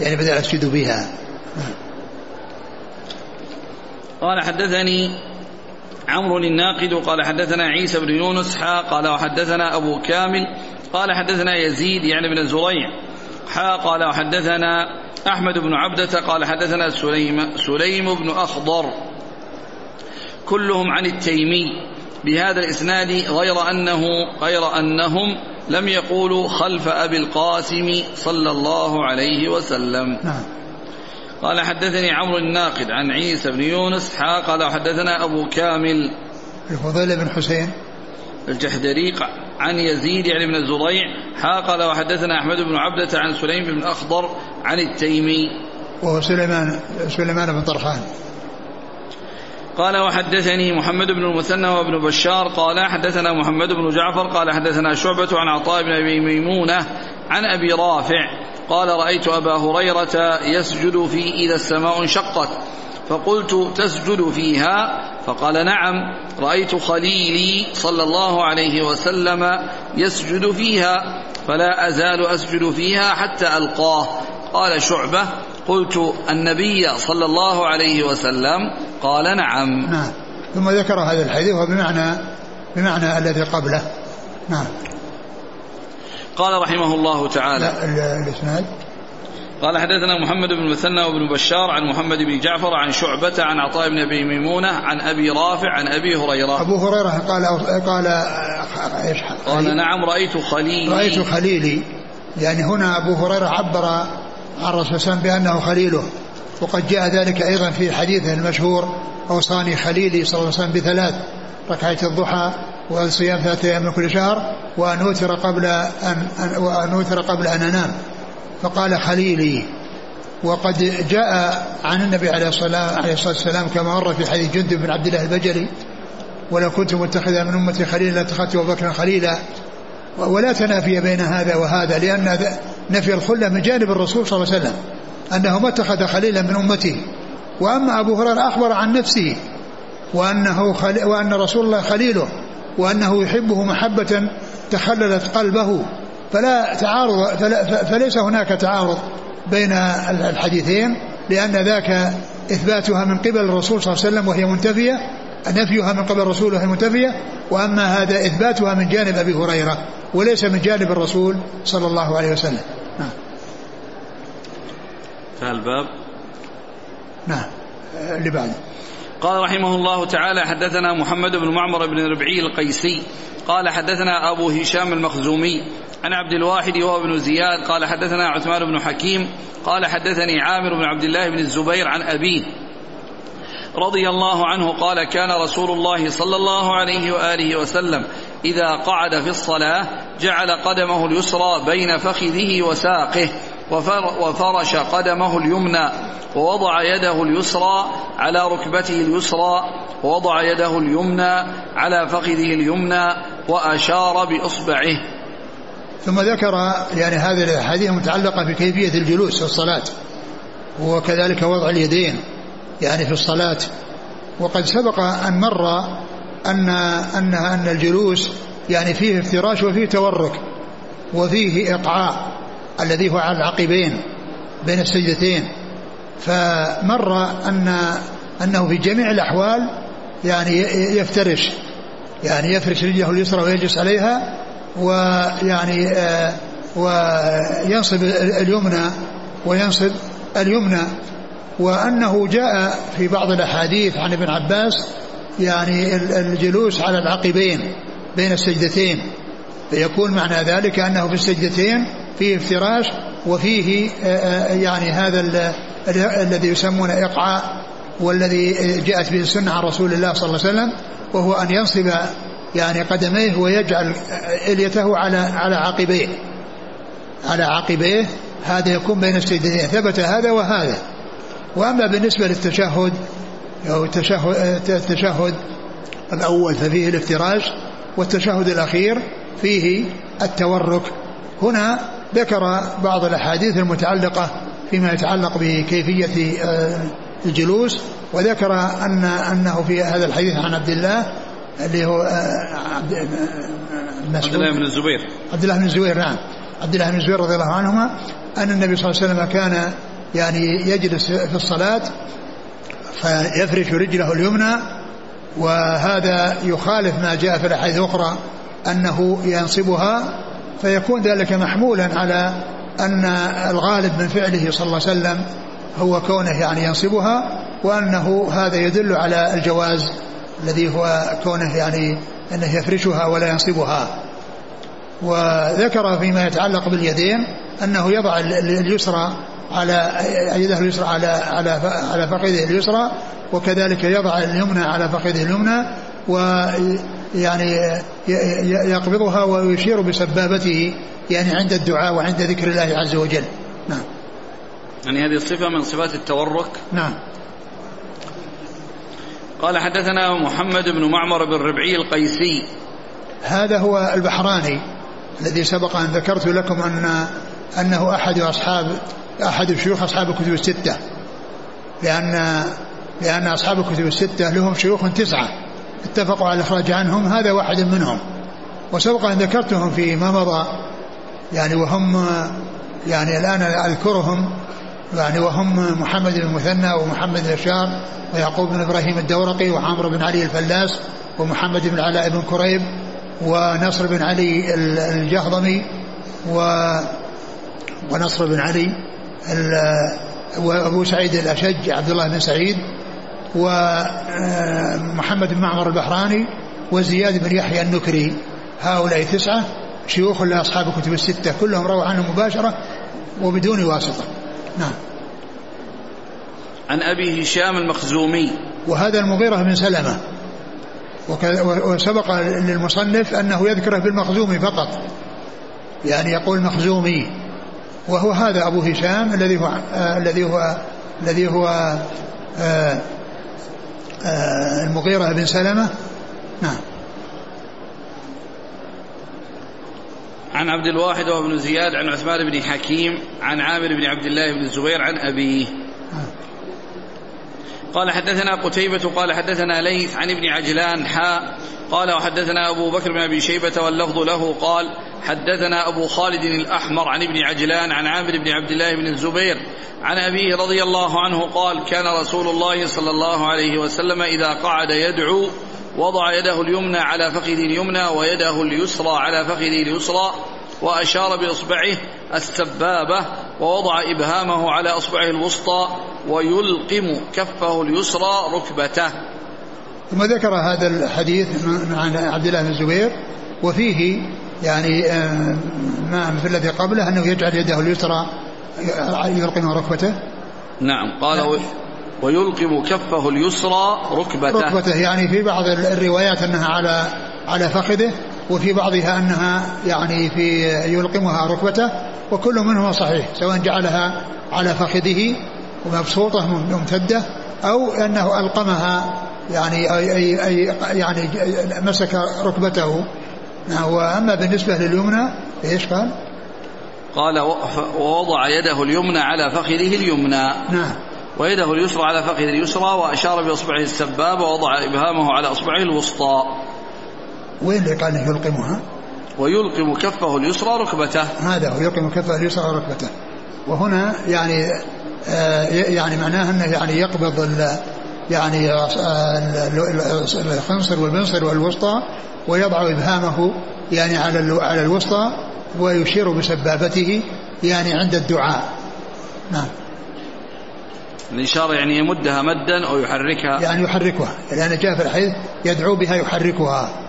يعني بدل أسجد بها. نعم. قال حدثني عمرو الناقد قال حدثنا عيسى بن يونس حا قال وحدثنا أبو كامل قال حدثنا يزيد يعني بن زريع حا قال وحدثنا أحمد بن عبدة قال حدثنا سليم, سليم بن أخضر. كلهم عن التيمي. بهذا الإسناد غير أنه غير أنهم لم يقولوا خلف أبي القاسم صلى الله عليه وسلم. نعم. قال حدثني عمرو الناقد عن عيسى بن يونس حا قال حدثنا أبو كامل. الفضيل بن حسين. الجحدريق عن يزيد يعني بن الزريع قال وحدثنا أحمد بن عبدة عن سليم بن أخضر عن التيمي. وهو سليمان سليمان بن طرحان قال وحدثني محمد بن المثنى وابن بشار. قال حدثنا محمد بن جعفر. قال حدثنا شعبة عن عطاء بن أبي ميمونة عن أبي رافع. قال رأيت أبا هريرة يسجد في إذا السماء انشقت. فقلت تسجد فيها؟ فقال نعم. رأيت خليلي صلى الله عليه وسلم يسجد فيها فلا أزال أسجد فيها حتى ألقاه. قال شعبة قلت النبي صلى الله عليه وسلم قال نعم. نعم. ثم ذكر هذا الحديث وبمعنى بمعنى الذي قبله. نعم. قال رحمه الله تعالى. الإسناد. قال حدثنا محمد بن مثنى وابن بشار عن محمد بن جعفر عن شعبة عن عطاء بن أبي ميمونة عن أبي رافع عن أبي هريرة. أبو هريرة قال قال إيش؟ قال نعم رأيت خليلي. رأيت خليلي. يعني هنا أبو هريرة عبر عن الرسول صلى بأنه خليله. وقد جاء ذلك أيضا في حديثه المشهور أوصاني خليلي صلى الله عليه وسلم بثلاث ركعة الضحى وصيام ثلاثة أيام من كل شهر وأن أوتر قبل أن, وأن أوتر قبل أن أنام. فقال خليلي وقد جاء عن النبي عليه الصلاة, والسلام كما مر في حديث جندب بن عبد الله البجلي ولو كنت متخذا من أمتي خليلا لاتخذت أبو بكر خليلا. ولا تنافي بين هذا وهذا لأن نفي الخلة من جانب الرسول صلى الله عليه وسلم أنه ما اتخذ خليلا من أمته. وأما أبو هريرة أخبر عن نفسه وأنه وأن رسول الله خليله وأنه يحبه محبة تخللت قلبه. فلا تعارض فلا فليس هناك تعارض بين الحديثين لأن ذاك إثباتها من قبل الرسول صلى الله عليه وسلم وهي منتفية نفيها من قبل الرسول وهي منتفية وأما هذا إثباتها من جانب أبي هريرة وليس من جانب الرسول صلى الله عليه وسلم. نعم. الباب. نعم. اللي بعده. قال رحمه الله تعالى حدثنا محمد بن معمر بن ربعي القيسي. قال حدثنا أبو هشام المخزومي. عن عبد الواحد وهو بن زياد قال حدثنا عثمان بن حكيم قال حدثني عامر بن عبد الله بن الزبير عن أبيه رضي الله عنه قال كان رسول الله صلى الله عليه وآله وسلم إذا قعد في الصلاة جعل قدمه اليسرى بين فخذه وساقه وفرش قدمه اليمنى ووضع يده اليسرى على ركبته اليسرى ووضع يده اليمنى على فخذه اليمنى وأشار بإصبعه ثم ذكر يعني هذه الاحاديث المتعلقه بكيفية الجلوس في الصلاة وكذلك وضع اليدين يعني في الصلاة. وقد سبق أن مر أن أن أن الجلوس يعني فيه افتراش وفيه تورك وفيه إقعاء الذي هو على العقبين بين السجدتين. فمر أن أنه في جميع الأحوال يعني يفترش يعني يفرش رجله اليسرى ويجلس عليها ويعني آه وينصب اليمنى وينصب اليمنى. وأنه جاء في بعض الأحاديث عن ابن عباس يعني الجلوس على العقبين بين السجدتين. فيكون معنى ذلك أنه في السجدتين فيه افتراش وفيه يعني هذا الذي يسمونه إقعاء والذي جاءت به السنة عن رسول الله صلى الله عليه وسلم وهو أن ينصب يعني قدميه ويجعل إليته على على عقبيه. على عقبيه هذا يكون بين السجدتين ثبت هذا وهذا. وأما بالنسبة للتشهد أو التشهد, التشهد الأول ففيه الافتراش والتشهد الأخير فيه التورك. هنا ذكر بعض الأحاديث المتعلقة فيما يتعلق بكيفية آه، الجلوس وذكر أن أنه في هذا الحديث عن عبد الله اللي هو آه، عبد, عبد الله بن الزبير. عبد الله بن الزبير نعم. عبد الله بن الزبير رضي الله عنهما أن النبي صلى الله عليه وسلم كان يعني يجلس في الصلاة فيفرش رجله اليمنى وهذا يخالف ما جاء في الأحاديث الأخرى أنه ينصبها فيكون ذلك محمولا على أن الغالب من فعله صلى الله عليه وسلم هو كونه يعني ينصبها وأنه هذا يدل على الجواز الذي هو كونه يعني أنه يفرشها ولا ينصبها. وذكر فيما يتعلق باليدين أنه يضع اليسرى على يده اليسرى على على على فخذه اليسرى وكذلك يضع اليمنى على فخذه اليمنى ويعني يقبضها ويشير بسبابته يعني عند الدعاء وعند ذكر الله عز وجل. نعم. يعني هذه الصفة من صفات التورك؟ نعم. قال حدثنا محمد بن معمر بن ربعي القيسي. هذا هو البحراني الذي سبق أن ذكرت لكم أن أنه أحد أصحاب أحد شيوخ أصحاب الكتب الستة. لأن لأن أصحاب الكتب الستة لهم شيوخ تسعة. اتفقوا على الإخراج عنهم هذا واحد منهم. وسبق أن ذكرتهم فيما مضى. يعني وهم يعني الآن أذكرهم. يعني وهم محمد بن المثنى ومحمد بن بشار ويعقوب بن إبراهيم الدورقي وعمرو بن علي الفلاس ومحمد بن علاء بن كريب ونصر بن علي الجهضمي و ونصر بن علي وأبو سعيد الأشج عبد الله بن سعيد ومحمد بن معمر البحراني وزياد بن يحيى النكري. هؤلاء تسعة شيوخ لأصحاب الكتب الستة كلهم رووا عنه مباشرة وبدون واسطة. نعم. عن أبي هشام المخزومي. وهذا المغيرة بن سلمة. وسبق للمصنف أنه يذكره بالمخزومي فقط. يعني يقول مخزومي. وهو هذا أبو هشام الذي هو آه الذي هو الذي هو آه آه المغيرة بن سلمة. نعم. عن عبد الواحد وابن زياد عن عثمان بن حكيم عن عامر بن عبد الله بن الزبير عن أبيه. قال حدثنا قتيبة قال حدثنا ليث عن ابن عجلان حاء قال وحدثنا أبو بكر بن أبي شيبة واللفظ له قال حدثنا أبو خالد الأحمر عن ابن عجلان عن عامر بن عبد الله بن الزبير عن أبيه رضي الله عنه قال كان رسول الله صلى الله عليه وسلم إذا قعد يدعو وضع يده اليمنى على فخذه اليمنى ويده اليسرى على فخذه اليسرى وأشار بإصبعه السبابة ووضع إبهامه على أصبعه الوسطى ويلقم كفه اليسرى ركبته. ثم ذكر هذا الحديث عن عبد الله بن الزبير وفيه يعني آه، ما في الذي قبله أنه يجعل يده اليسرى يلقم ركبته. نعم قال نعم. ويلقم كفه اليسرى ركبته. ركبته يعني في بعض الروايات أنها على على فخذه وفي بعضها أنها يعني في يلقمها ركبته وكل منهما صحيح سواء جعلها على فخذه ومبسوطة ممتدة أو أنه ألقمها يعني أي, أي, أي يعني مسك ركبته. نعم، وأما بالنسبة لليمنى إيش قال؟ قال ووضع يده اليمنى على فخذه اليمنى. نعم. ويده اليسرى على فخذه اليسرى وأشار بإصبعه السباب ووضع إبهامه على إصبعه الوسطى. وين اللي قال يلقمها؟ ويلقم كفه اليسرى ركبته. هذا هو يلقم كفه اليسرى ركبته. وهنا يعني آه يعني معناه أنه يعني يقبض يعني آه، الخنصر والبنصر والوسطى ويضع إبهامه يعني على على الوسطى ويشير بسبابته يعني عند الدعاء. نعم. الإشارة يعني يمدها مدا أو يحركها. يعني يحركها. لأن جاء في الحديث يدعو بها يحركها.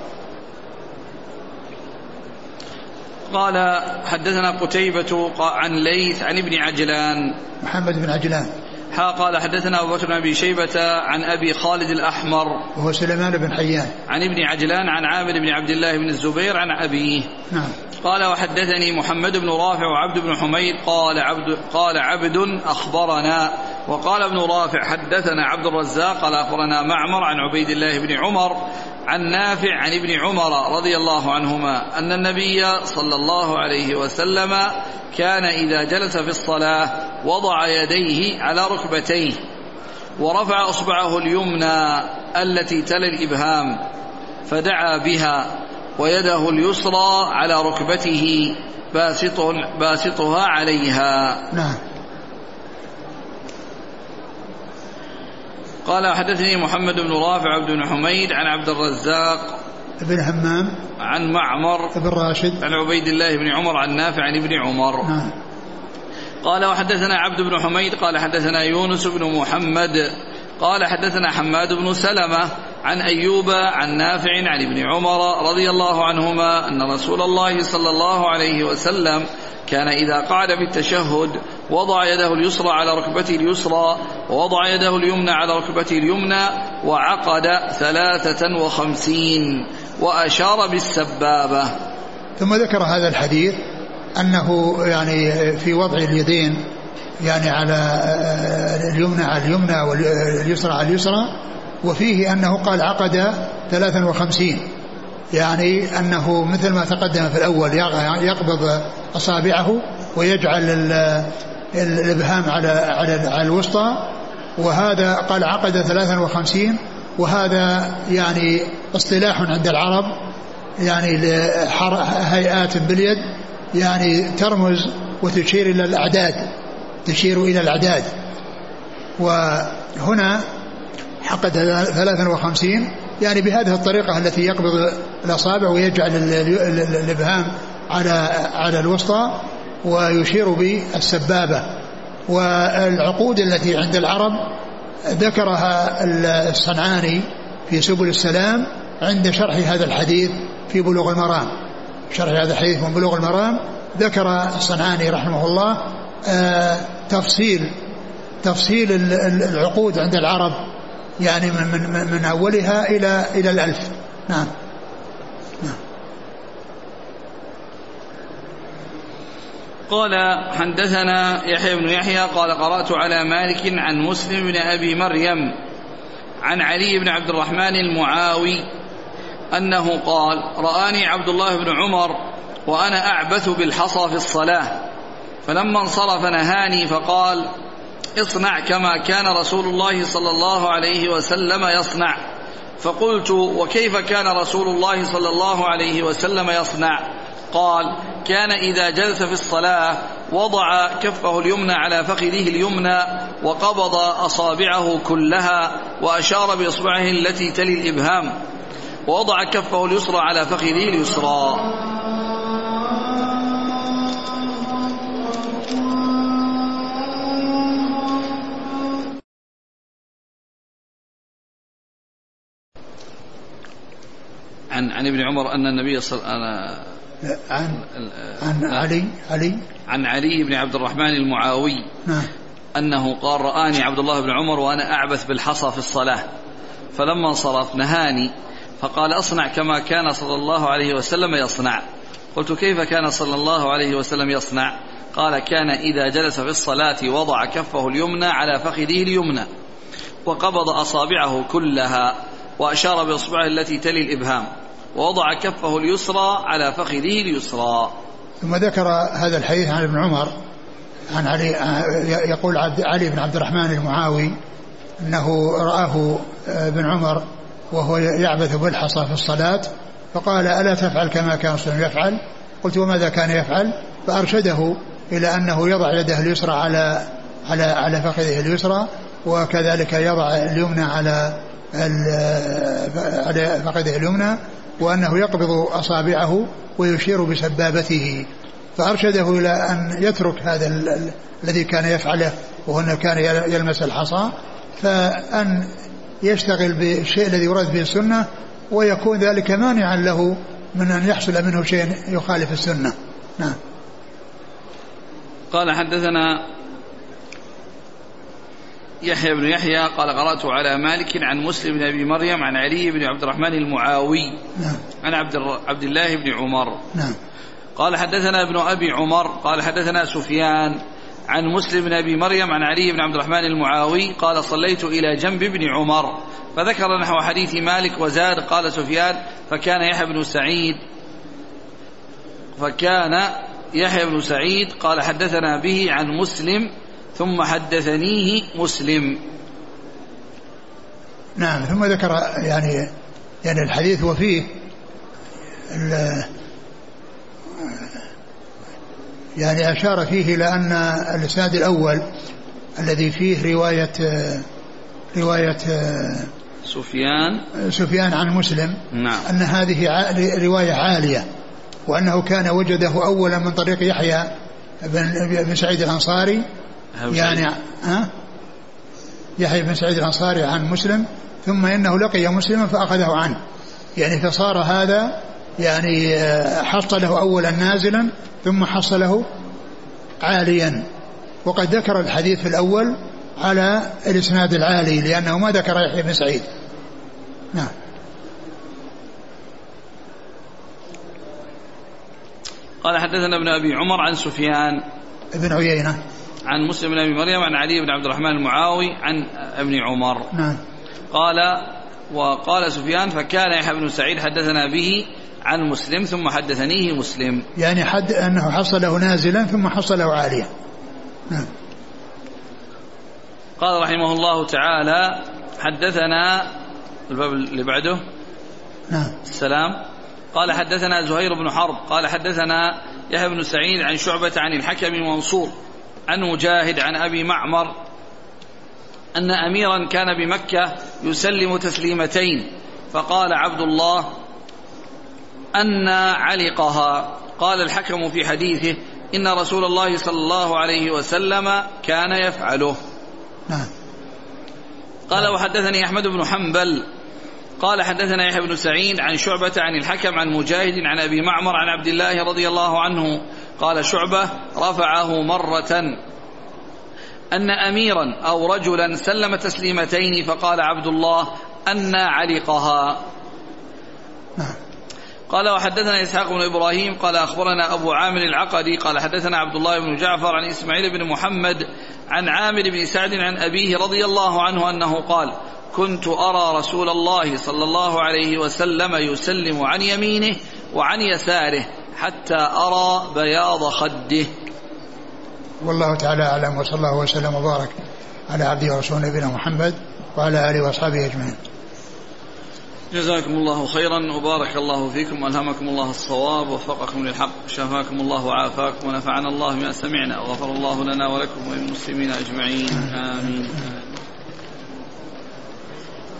قال حدثنا قتيبة عن ليث عن ابن عجلان. محمد بن عجلان. ها قال حدثنا أبو بكر بن أبي شيبة عن أبي خالد الأحمر. وهو سليمان بن حيان. عن ابن عجلان عن عامر بن عبد الله بن الزبير عن أبيه. نعم. قال وحدثني محمد بن رافع وعبد بن حميد قال عبد قال عبد أخبرنا. وقال ابن رافع حدثنا عبد الرزاق قال أخبرنا معمر عن عبيد الله بن عمر عن نافع عن ابن عمر رضي الله عنهما أن النبي صلى الله عليه وسلم كان إذا جلس في الصلاة وضع يديه على ركبتيه ورفع أصبعه اليمنى التي تلي الإبهام فدعا بها ويده اليسرى على ركبته باسط باسطها عليها. نعم. قال حدثني محمد بن رافع عبد بن حميد عن عبد الرزاق بن همام عن معمر بن راشد. عن عبيد الله بن عمر عن نافع عن ابن عمر. نعم. قال وحدثنا عبد بن حميد قال حدثنا يونس بن محمد قال حدثنا حماد بن سلمة عن أيوب عن نافع عن ابن عمر رضي الله عنهما أن رسول الله صلى الله عليه وسلم كان إذا قعد في التشهد وضع يده اليسرى على ركبته اليسرى ووضع يده اليمنى على ركبته اليمنى وعقد ثلاثة وخمسين وأشار بالسبابة. ثم ذكر هذا الحديث أنه يعني في وضع اليدين يعني على اليمنى على اليمنى واليسرى على اليسرى وفيه أنه قال عقد 53 يعني أنه مثل ما تقدم في الأول يقبض أصابعه ويجعل الإبهام على على على الوسطى. وهذا قال عقد 53 وهذا يعني اصطلاح عند العرب يعني لهيئات باليد يعني ترمز وتشير إلى الأعداد تشير إلى الأعداد. وهنا حقد 53 يعني بهذه الطريقة التي يقبض الأصابع ويجعل الإبهام على على الوسطى ويشير بالسبابة. والعقود التي عند العرب ذكرها الصنعاني في سبل السلام عند شرح هذا الحديث في بلوغ المرام. شرح هذا الحديث من بلوغ المرام ذكر الصنعاني رحمه الله آه، تفصيل تفصيل العقود عند العرب يعني من من من أولها إلى إلى الألف. نعم. نعم. قال حدثنا يحيى بن يحيى قال قرأت على مالك عن مسلم بن أبي مريم عن علي بن عبد الرحمن المعاوي أنه قال رآني عبد الله بن عمر وأنا أعبث بالحصى في الصلاة فلما انصرف نهاني فقال اصنع كما كان رسول الله صلى الله عليه وسلم يصنع. فقلت وكيف كان رسول الله صلى الله عليه وسلم يصنع؟ قال كان إذا جلس في الصلاة وضع كفه اليمنى على فخذه اليمنى وقبض أصابعه كلها وأشار بإصبعه التي تلي الإبهام. ووضع كفه اليسرى على فخذه اليسرى. عن ابن عمر أن النبي صلى الله عليه وسلم عن عن علي علي. عن علي بن عبد الرحمن المعاوي. نعم. أنه قال رآني عبد الله بن عمر وأنا أعبث بالحصى في الصلاة. فلما انصرف نهاني فقال أصنع كما كان صلى الله عليه وسلم يصنع. قلت كيف كان صلى الله عليه وسلم يصنع؟ قال كان إذا جلس في الصلاة وضع كفه اليمنى على فخذه اليمنى. وقبض أصابعه كلها وأشار بإصبعه التي تلي الإبهام. ووضع كفه اليسرى على فخذه اليسرى. ثم ذكر هذا الحديث عن ابن عمر عن علي يقول عبد علي بن عبد الرحمن المعاوي أنه رآه ابن عمر وهو يعبث بالحصى في الصلاة فقال ألا تفعل كما كان يفعل؟ قلت وماذا كان يفعل؟ فأرشده إلى أنه يضع يده اليسرى على على على فخذه اليسرى وكذلك يضع اليمنى على على فخذه اليمنى وأنه يقبض أصابعه ويشير بسبابته فأرشده إلى أن يترك هذا الذي كان يفعله وهو أنه كان يلمس الحصى فأن يشتغل بالشيء الذي ورد به السنة ويكون ذلك مانعا له من أن يحصل منه شيء يخالف السنة. نعم. قال حدثنا يحيى بن يحيى قال قرأت على مالك عن مسلم بن أبي مريم عن علي بن عبد الرحمن المعاوي نعم. عن عبد, عبد الله بن عمر. نعم. قال حدثنا ابن أبي عمر قال حدثنا سفيان عن مسلم بن أبي مريم عن علي بن عبد الرحمن المعاوي قال صليت إلى جنب ابن عمر فذكر نحو حديث مالك وزاد قال سفيان فكان يحيى بن سعيد فكان يحيى بن سعيد قال حدثنا به عن مسلم ثم حدثنيه مسلم. نعم ثم ذكر يعني يعني الحديث وفيه يعني أشار فيه إلى أن الإسناد الأول الذي فيه رواية رواية سفيان. سفيان عن مسلم نعم. أن هذه رواية عالية وأنه كان وجده أولا من طريق يحيى بن بن سعيد الأنصاري يعني ها؟ يحيى بن سعيد الأنصاري عن مسلم ثم إنه لقي مسلما فأخذه عنه. يعني فصار هذا يعني حصله أولا نازلا ثم حصله عاليا. وقد ذكر الحديث في الأول على الإسناد العالي لأنه ما ذكر يحيى بن سعيد. نعم. قال حدثنا ابن أبي عمر عن سفيان. ابن عيينة. عن مسلم بن أبي مريم عن علي بن عبد الرحمن المعاوي عن ابن عمر. نعم. قال وقال سفيان فكان يحيى بن سعيد حدثنا به عن مسلم ثم حدثنيه مسلم. يعني حد أنه حصله نازلا ثم حصله عاليا نعم. قال رحمه الله تعالى حدثنا الباب اللي بعده. نعم. السلام. قال حدثنا زهير بن حرب. قال حدثنا يحيى بن سعيد عن شعبة عن الحكم منصور. عن مجاهد عن أبي معمر أن أميرا كان بمكة يسلم تسليمتين فقال عبد الله أن علقها. قال الحكم في حديثه إن رسول الله صلى الله عليه وسلم كان يفعله. نعم. قال وحدثني أحمد بن حنبل. قال حدثنا يحيى بن سعيد عن شعبة عن الحكم عن مجاهد عن أبي معمر عن عبد الله رضي الله عنه قال شعبة رفعه مرة أن أميرا أو رجلا سلم تسليمتين فقال عبد الله أن علقها. قال وحدثنا إسحاق بن إبراهيم قال أخبرنا أبو عامر العقدي قال حدثنا عبد الله بن جعفر عن إسماعيل بن محمد عن عامر بن سعد عن أبيه رضي الله عنه أنه قال كنت أرى رسول الله صلى الله عليه وسلم يسلم عن يمينه وعن يساره حتى أرى بياض خده. والله تعالى أعلم وصلى الله وسلم وبارك على عبده ورسوله نبينا محمد وعلى آله وأصحابه أجمعين. جزاكم الله خيرا وبارك الله فيكم وألهمكم الله الصواب ووفقكم للحق شفاكم الله وعافاكم ونفعنا الله بما سمعنا وغفر الله لنا ولكم وللمسلمين أجمعين. آمين.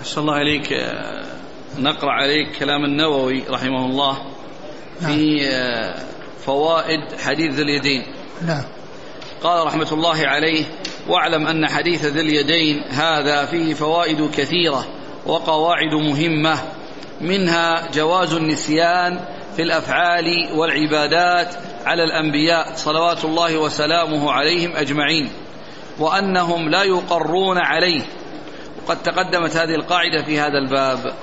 أحسن الله إليك. نقرأ عليك كلام النووي رحمه الله. في فوائد حديث ذي اليدين. نعم. قال رحمة الله عليه واعلم أن حديث ذي اليدين هذا فيه فوائد كثيرة وقواعد مهمة منها جواز النسيان في الأفعال والعبادات على الأنبياء صلوات الله وسلامه عليهم أجمعين وأنهم لا يقرون عليه. وقد تقدمت هذه القاعدة في هذا الباب.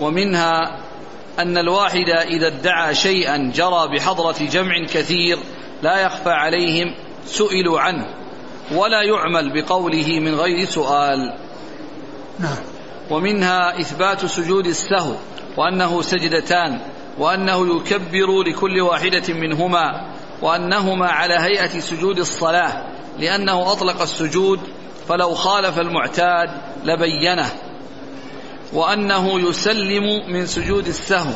ومنها أن الواحد إذا ادعى شيئا جرى بحضرة جمع كثير لا يخفى عليهم سئلوا عنه ولا يعمل بقوله من غير سؤال. نعم. ومنها إثبات سجود السهو وأنه سجدتان وأنه يكبر لكل واحدة منهما وأنهما على هيئة سجود الصلاة لأنه أطلق السجود فلو خالف المعتاد لبينه. وأنه يسلم من سجود السهو.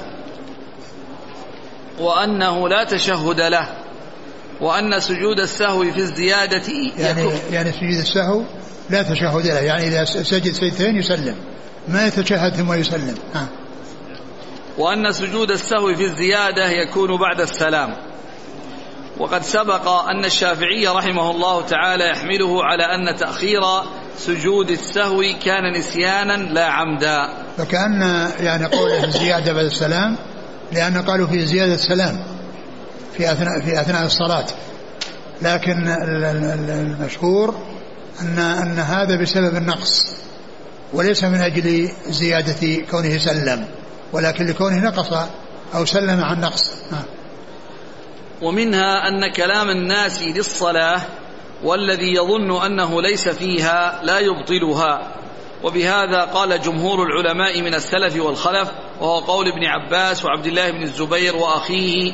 وأنه لا تشهد له. وأن سجود السهو في الزيادة يعني يعني سجود السهو لا تشهد له. يعني إذا سجد سجدتين يسلم. ما يتشهد ثم يسلم. ها. وأن سجود السهو في الزيادة يكون بعد السلام. وقد سبق أن الشافعي رحمه الله تعالى يحمله على أن تأخير سجود السهو كان نسيانا لا عمدا. فكأن يعني قوله الزيادة بعد السلام لأن قالوا في زيادة السلام في أثناء في أثناء الصلاة. لكن المشهور أن أن هذا بسبب النقص وليس من أجل زيادة كونه سلم ولكن لكونه نقص أو سلم عن نقص. ومنها أن كلام الناس للصلاة والذي يظن أنه ليس فيها لا يبطلها. وبهذا قال جمهور العلماء من السلف والخلف وهو قول ابن عباس وعبد الله بن الزبير وأخيه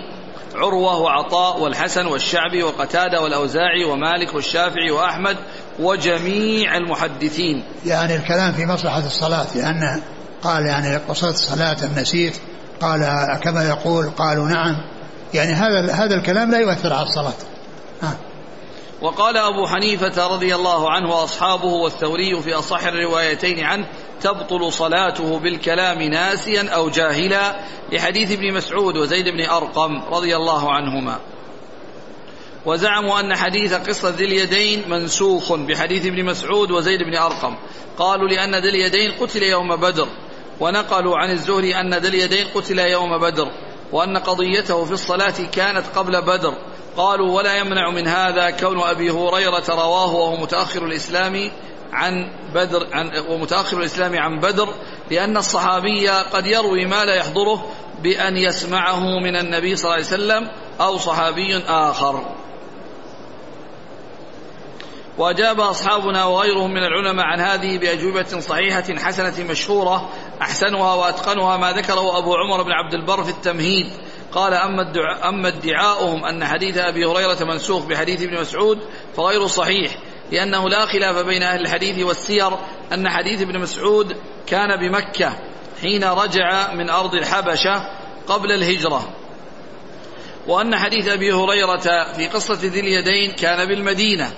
عروة وعطاء والحسن والشعبي وقتادة والأوزاعي ومالك والشافعي وأحمد وجميع المحدثين. يعني الكلام في مصلحة الصلاة لأنه قال يعني قصرت الصلاة أم نسيت قال كما يقول قالوا نعم. يعني هذا هذا الكلام لا يؤثر على الصلاة. ها. وقال أبو حنيفة رضي الله عنه وأصحابه والثوري في أصح الروايتين عنه تبطل صلاته بالكلام ناسيا أو جاهلا لحديث ابن مسعود وزيد بن أرقم رضي الله عنهما. وزعموا أن حديث قصة ذي اليدين منسوخ بحديث ابن مسعود وزيد بن أرقم. قالوا لأن ذي اليدين قتل يوم بدر. ونقلوا عن الزهري أن ذي اليدين قتل يوم بدر وأن قضيته في الصلاة كانت قبل بدر. قالوا ولا يمنع من هذا كون أبي هريرة رواه وهو متأخر الإسلام عن بدر عن ومتأخر الإسلام عن بدر لأن الصحابي قد يروي ما لا يحضره بأن يسمعه من النبي صلى الله عليه وسلم أو صحابي آخر. وأجاب أصحابنا وغيرهم من العلماء عن هذه بأجوبة صحيحة حسنة مشهورة أحسنها وأتقنها ما ذكره أبو عمر بن عبد البر في التمهيد. قال أما, الدعاء أما ادعاؤهم أن حديث أبي هريرة منسوخ بحديث ابن مسعود فغير صحيح لأنه لا خلاف بين أهل الحديث والسير أن حديث ابن مسعود كان بمكة حين رجع من أرض الحبشة قبل الهجرة. وأن حديث أبي هريرة في قصة ذي اليدين كان بالمدينة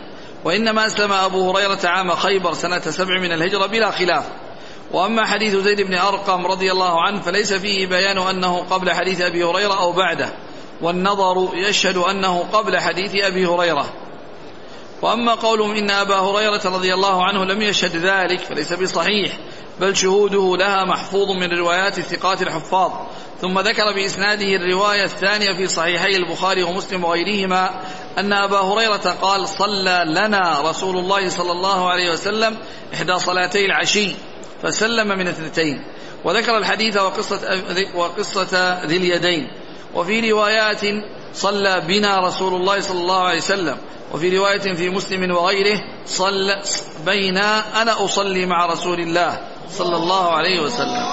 وإنما أسلم أبو هريرة عام خيبر سنة سبع من الهجرة بلا خلاف. وأما حديث زيد بن أرقم رضي الله عنه فليس فيه بيان أنه قبل حديث أبي هريرة أو بعده والنظر يشهد أنه قبل حديث أبي هريرة. وأما قولهم إن أبا هريرة رضي الله عنه لم يشهد ذلك فليس بصحيح بل شهوده لها محفوظ من روايات الثقات الحفاظ. ثم ذكر بإسناده الرواية الثانية في صحيحي البخاري ومسلم وغيرهما أن أبا هريرة قال صلى لنا رسول الله صلى الله عليه وسلم إحدى صلاتي العشي. فسلم من اثنتين. وذكر الحديث وقصة, وقصة ذي اليدين. وفي روايات صلى بنا رسول الله صلى الله عليه وسلم. وفي رواية في مسلم وغيره صلى بين أنا أصلي مع رسول الله صلى الله عليه وسلم.